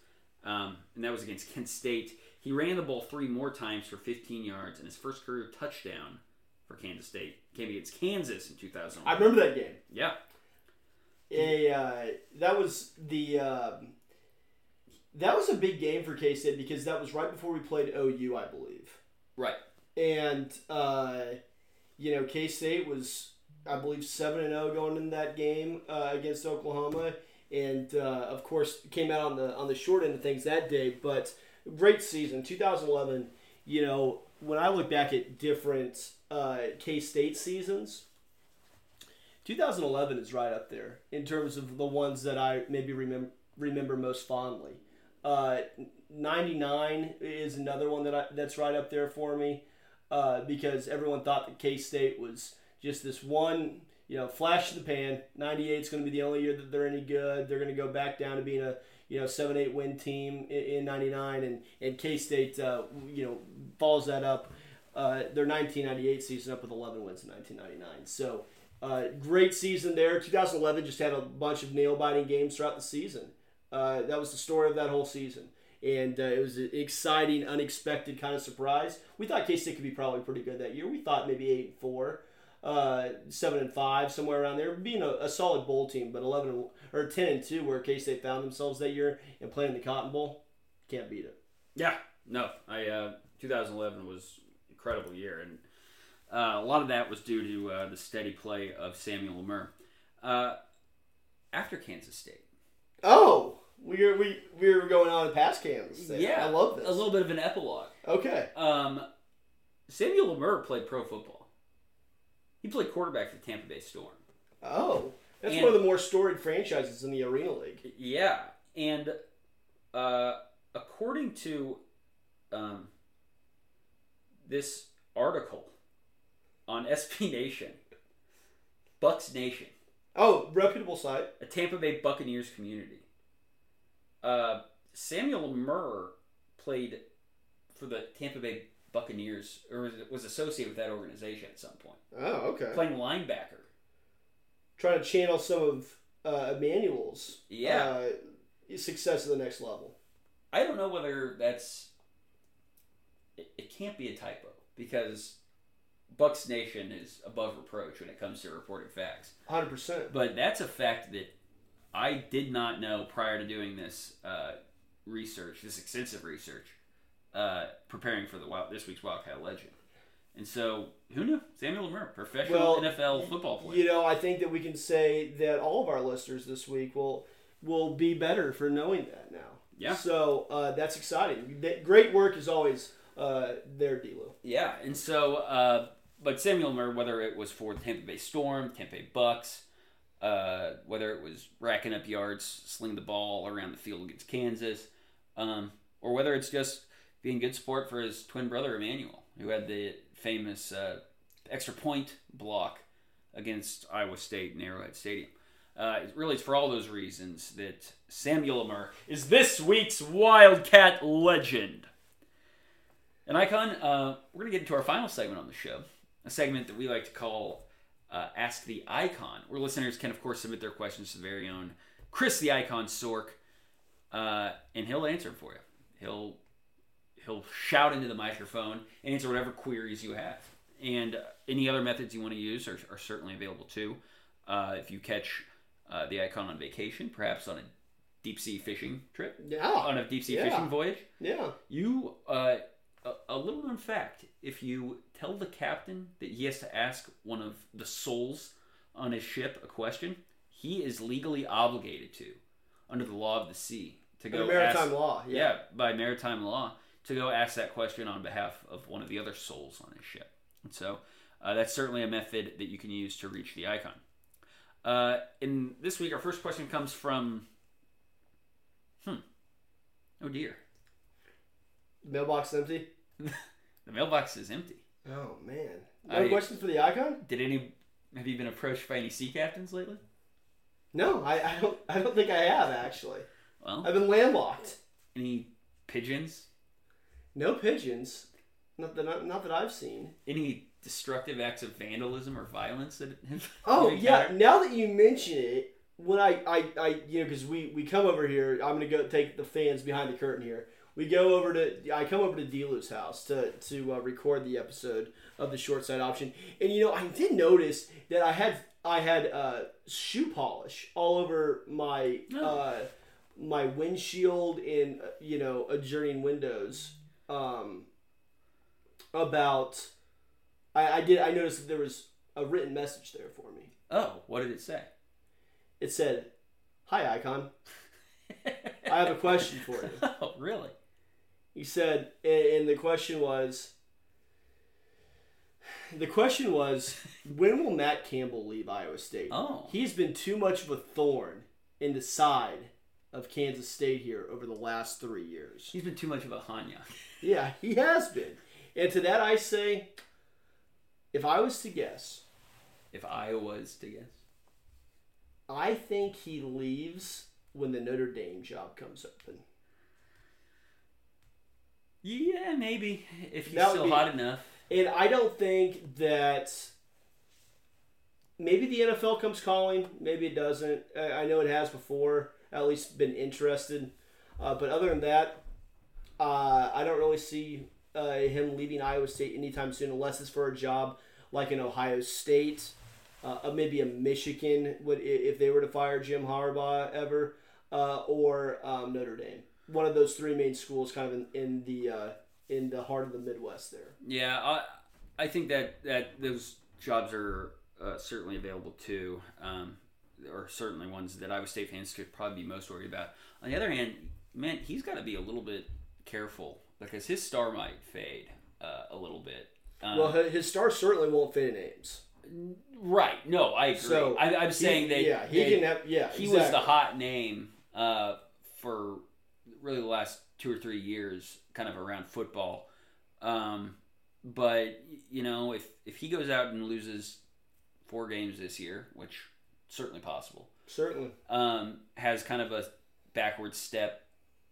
Um, and that was against Kent State. He ran the ball three more times for 15 yards, and his first career touchdown for Kansas State came against Kansas in 2011. I remember that game. Yeah, a uh, that was the um, that was a big game for K State because that was right before we played OU, I believe. right. And uh, you know, K State was I believe seven and zero going in that game uh, against Oklahoma, and uh, of course came out on the on the short end of things that day. But great season, 2011. You know, when I look back at different uh, K State seasons. 2011 is right up there in terms of the ones that I maybe remember remember most fondly. Uh, 99 is another one that I, that's right up there for me uh, because everyone thought that K State was just this one, you know, flash in the pan. 98 is going to be the only year that they're any good. They're going to go back down to being a you know seven eight win team in, in 99, and and K State uh, you know follows that up. Uh, their 1998 season up with 11 wins in 1999. So uh, great season there. 2011 just had a bunch of nail biting games throughout the season. Uh, that was the story of that whole season. And uh, it was an exciting, unexpected kind of surprise. We thought K State could be probably pretty good that year. We thought maybe eight four, uh, seven and five, somewhere around there, being a, a solid bowl team. But eleven and, or ten and two, where K State found themselves that year and playing the Cotton Bowl, can't beat it. Yeah, no, I uh, 2011 was an incredible year, and uh, a lot of that was due to uh, the steady play of Samuel Lamur. Uh, after Kansas State, Oh, we're we we're going on past Kansas. State. yeah, I love this. A little bit of an epilogue. Okay. Um, Samuel Lamur played pro football. He played quarterback for the Tampa Bay Storm. Oh, that's And- one of the more storied franchises in the Arena League. Yeah, and uh, according to um, this article on SB Nation, Bucs Nation, Oh, reputable site. a Tampa Bay Buccaneers community, uh, Samuel Murr played for the Tampa Bay Buccaneers, or was- was associated with that organization at some point, Oh, okay. playing linebacker. Trying to channel some of uh, Emmanuel's Yeah. uh, success to the next level. I don't know whether that's. It, it can't be a typo because Bucs Nation is above reproach when it comes to reporting facts. Hundred percent. But that's a fact that I did not know prior to doing this uh, research, this extensive research, uh, preparing for the wild, this week's Wildcat Legend. And so, who knew? Samuel Lamur, professional Well, NFL football player. You know, I think that we can say that all of our listeners this week will will be better for knowing that now. Yeah. So uh, that's exciting. That- Great work is always uh, there, Dlew. Yeah, and so, uh, but Samuel Murr, whether it was for the Tampa Bay Storm, Tampa Bay Bucks, uh, whether it was racking up yards, sling the ball around the field against Kansas, um, or whether it's just being good sport for his twin brother Emmanuel, who had the famous uh, extra point block against Iowa State in Arrowhead Stadium. Uh, really, it's for all those reasons that Samuel Murr is this week's Wildcat legend. And Icon, uh, we're going to get into our final segment on the show, a segment that we like to call uh, Ask the Icon, where listeners can, of course, submit their questions to the very own Chris the Icon Sork, uh, and he'll answer for you. He'll he'll shout into the microphone and answer whatever queries you have. And uh, any other methods you want to use are, are certainly available too. Uh, if you catch uh, the icon on vacation, perhaps on a deep sea fishing trip, Yeah. on a deep sea Yeah. fishing voyage, Yeah. you uh, a, a little known fact: if you tell the captain that he has to ask one of the souls on his ship a question, he is legally obligated to, under the law of the sea, to go Under maritime ask, law. yeah. Yeah. by maritime law, to go ask that question on behalf of one of the other souls on his ship. And so uh, that's certainly a method that you can use to reach the icon. Uh, in this week, our first question comes from. Hmm. Oh dear. Mailbox is empty. The mailbox is empty. Oh man. No I- questions for the icon? Did any have you been approached by any sea captains lately? No, I, I don't. I don't think I have actually. Well, I've been landlocked. any pigeons? No pigeons. Not that. I, not that I've seen. Any destructive acts of vandalism or violence that have Oh yeah. Now that you mention it, when I I, I you know because we we come over here, I'm gonna go take the fans behind the curtain here. We go over to I come over to Dlew's house to to uh, record the episode of the short side option, and you know I did notice that I had I had uh, shoe polish all over my Oh. uh, my windshield and uh, you know adjourning windows. Um, about I, I did I noticed that there was a written message there for me. Oh, what did it say? It said, "Hi, Icon. I have a question for you." oh, really? He said, and, and the question was, the question was, when will Matt Campbell leave Iowa State? Oh, He's been too much of a thorn in the side of Kansas State here over the last three years. he's been too much of a Hanya. Yeah, he has been. And to that I say, if I was to guess, If I was to guess, I think he leaves when the Notre Dame job comes open. yeah, maybe if he's That would still be- hot enough. And I don't think that maybe the NFL comes calling, maybe it doesn't. I I know it has before, at least been interested. Uh, but other than that, uh, I don't really see uh, him leaving Iowa State anytime soon, unless it's for a job like in Ohio State, uh, uh, maybe a Michigan would if they were to fire Jim Harbaugh ever, uh, or um, Notre Dame. One of those three main schools, kind of in, in the uh, in the heart of the Midwest there. Yeah, I I think that that those jobs are certainly available too, um, or certainly ones that Iowa State fans could probably be most worried about. On the other hand, man, he's got to be a little bit careful because his star might fade uh, a little bit. Um, Well, his star certainly won't fit in Ames. right? No, I agree. So, I, I'm saying that yeah, he that can have yeah. he was the hot name uh, for really the last two or three years, kind of around football. Um, but you know, if if he goes out and loses four games this year, which certainly possible, certainly. um, has kind of a backward step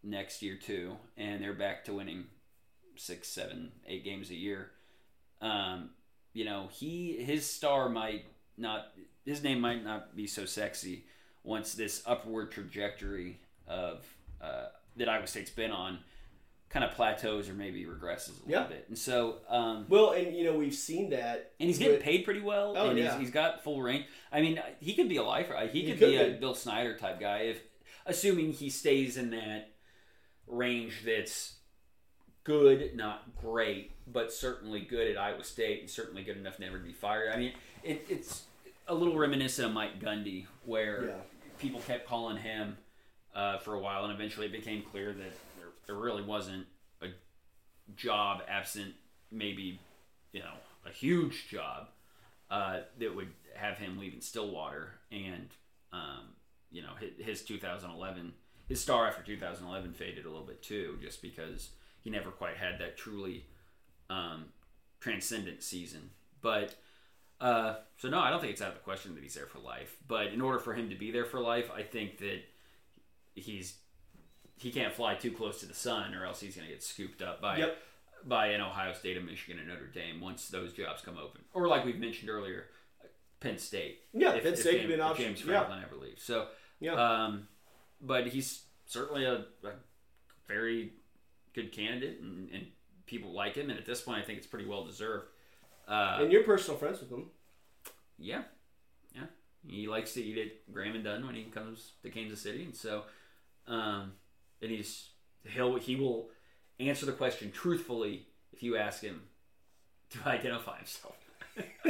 next year too, and they're back to winning six, seven, eight games a year. Um, you know, he his star might not his name might not be so sexy once this upward trajectory of uh, that Iowa State's been on kind of plateaus or maybe regresses a Yeah. little bit. And so, um, Well, and you know we've seen that. and he's getting with- paid pretty well, Oh, and yeah. he's, he's got full range. I mean, he could be a lifer. He, He could, could be a. Bill Snyder type guy if, assuming he stays in that range that's good, not great, but certainly good at Iowa State and certainly good enough never to be fired. I mean, it, it's a little reminiscent of Mike Gundy, where Yeah. people kept calling him uh, for a while, and eventually it became clear that there, there really wasn't a job absent maybe you know a huge job uh, that would have him leaving Stillwater, and um, you know his, his 2011 his star after 2011 faded a little bit too, just because he never quite had that truly um, transcendent season. But uh, so no, I don't think it's out of the question that he's there for life. But in order for him to be there for life, I think that he's he can't fly too close to the sun, or else he's going to get scooped up by Yep. by an Ohio State, a Michigan, and Notre Dame once those jobs come open, or like we've mentioned earlier, Penn State. Yeah, if- Penn if State James, could be an if option. James Yeah. Franklin ever leaves. So, Yeah. um, but he's certainly a, a very good candidate, and, and people like him. And at this point, I think it's pretty well deserved. Uh, and you're personal friends with him. yeah, yeah. He likes to eat at Gram & Dun when he comes to Kansas City, and so, um, and he's he'll he will answer the question truthfully if you ask him to identify himself.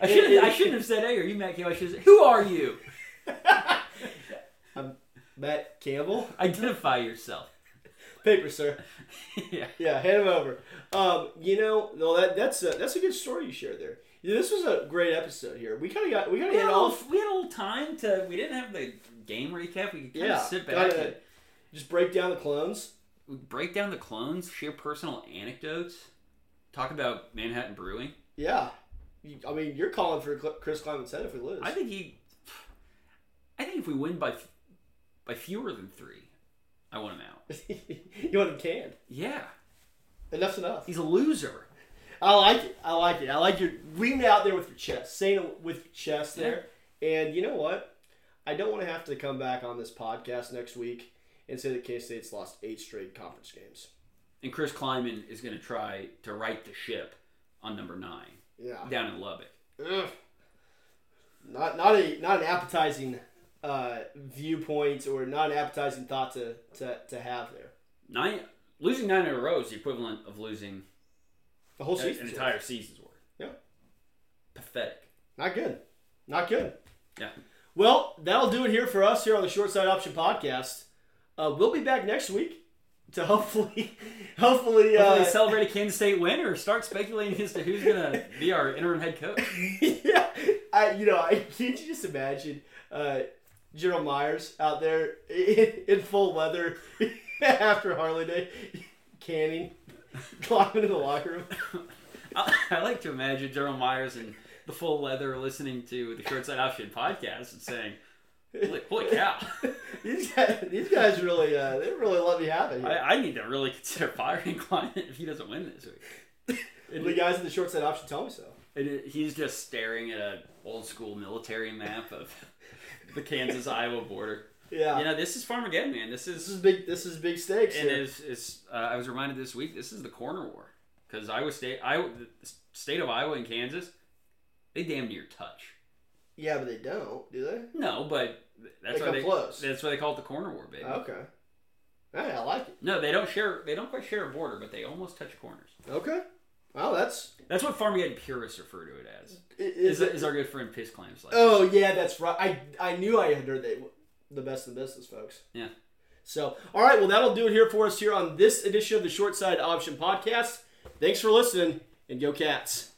I shouldn't. I shouldn't have said, "Hey, are you Matt Campbell?" I should have said, "Who are you?" Matt Campbell, Identify yourself. paper sir. yeah. Yeah, hand him over. Um, you know, no, that that's a, that's a good story you shared there. Yeah, this was a great episode here. We kind of got we kind We of had, hit a off. little, we had a little time to. We didn't have the game recap. We could kind Yeah, of sit back and Just break down the clones. break down the clones, share personal anecdotes, talk about Manhattan Brewing. Yeah, I mean, you're calling for Chris Klieman's head if we lose. I think he. I think if we win by by fewer than three, I want him out. you want him canned. Yeah, Enough's enough. he's a loser. I like it. I like it. I like your leaning out there with your chest, saying it with your chest there. And you know what? I don't want to have to come back on this podcast next week and say that K State's lost eight straight conference games. And Chris Klieman is going to try to right the ship on number nine Yeah. down in Lubbock. Ugh. Not not a not an appetizing uh, viewpoint or not an appetizing thought to, to, to have there. Nine losing nine in a row is the equivalent of losing The whole season, an entire season's worth. Yeah. Pathetic. Not good. Not good. Yeah. Well, that'll do it here for us here on the Short Side Option Podcast. Uh, we'll be back next week to hopefully, hopefully, uh, Hopefully celebrate a Kansas State win or start speculating as to who's going to be our interim head coach. yeah, I you know, I can't you just imagine uh, Gerald Myers out there in, in full leather after Harley Day, canning, climbing in the locker room. I, I like to imagine Gerald Myers in the full leather listening to the Short Side Option podcast and saying, Holy, holy cow! These guys, these guys really, uh, they really let me have it. I, I need to really consider firing Klein if he doesn't win this week. And, the guys in the short side option tell me so. and it- he's just staring at an old school military map of the Kansas Iowa border. Yeah, You know, this is Farmageddon, man. This this is is big. This is big stakes. and here. is is uh, I was reminded this week. This is the corner war because Iowa State, Iowa, the state of Iowa and Kansas, they damn near touch. Yeah, but they don't, do they? No, but that's They why they close. that's why they call it the corner war, baby. Okay. Hey, I like it. No, they don't share. They don't quite share a border, but they almost touch corners. Okay. Well, that's That's what Farmageddon purists refer to it as. is, Is, is our good friend Piss Claims like? Oh yeah, that's right. I I knew I had heard they the best of the business, folks. Yeah. So, all right, well that'll do it here for us here on this edition of the Short Side Option Podcast. Thanks for listening, and go Cats.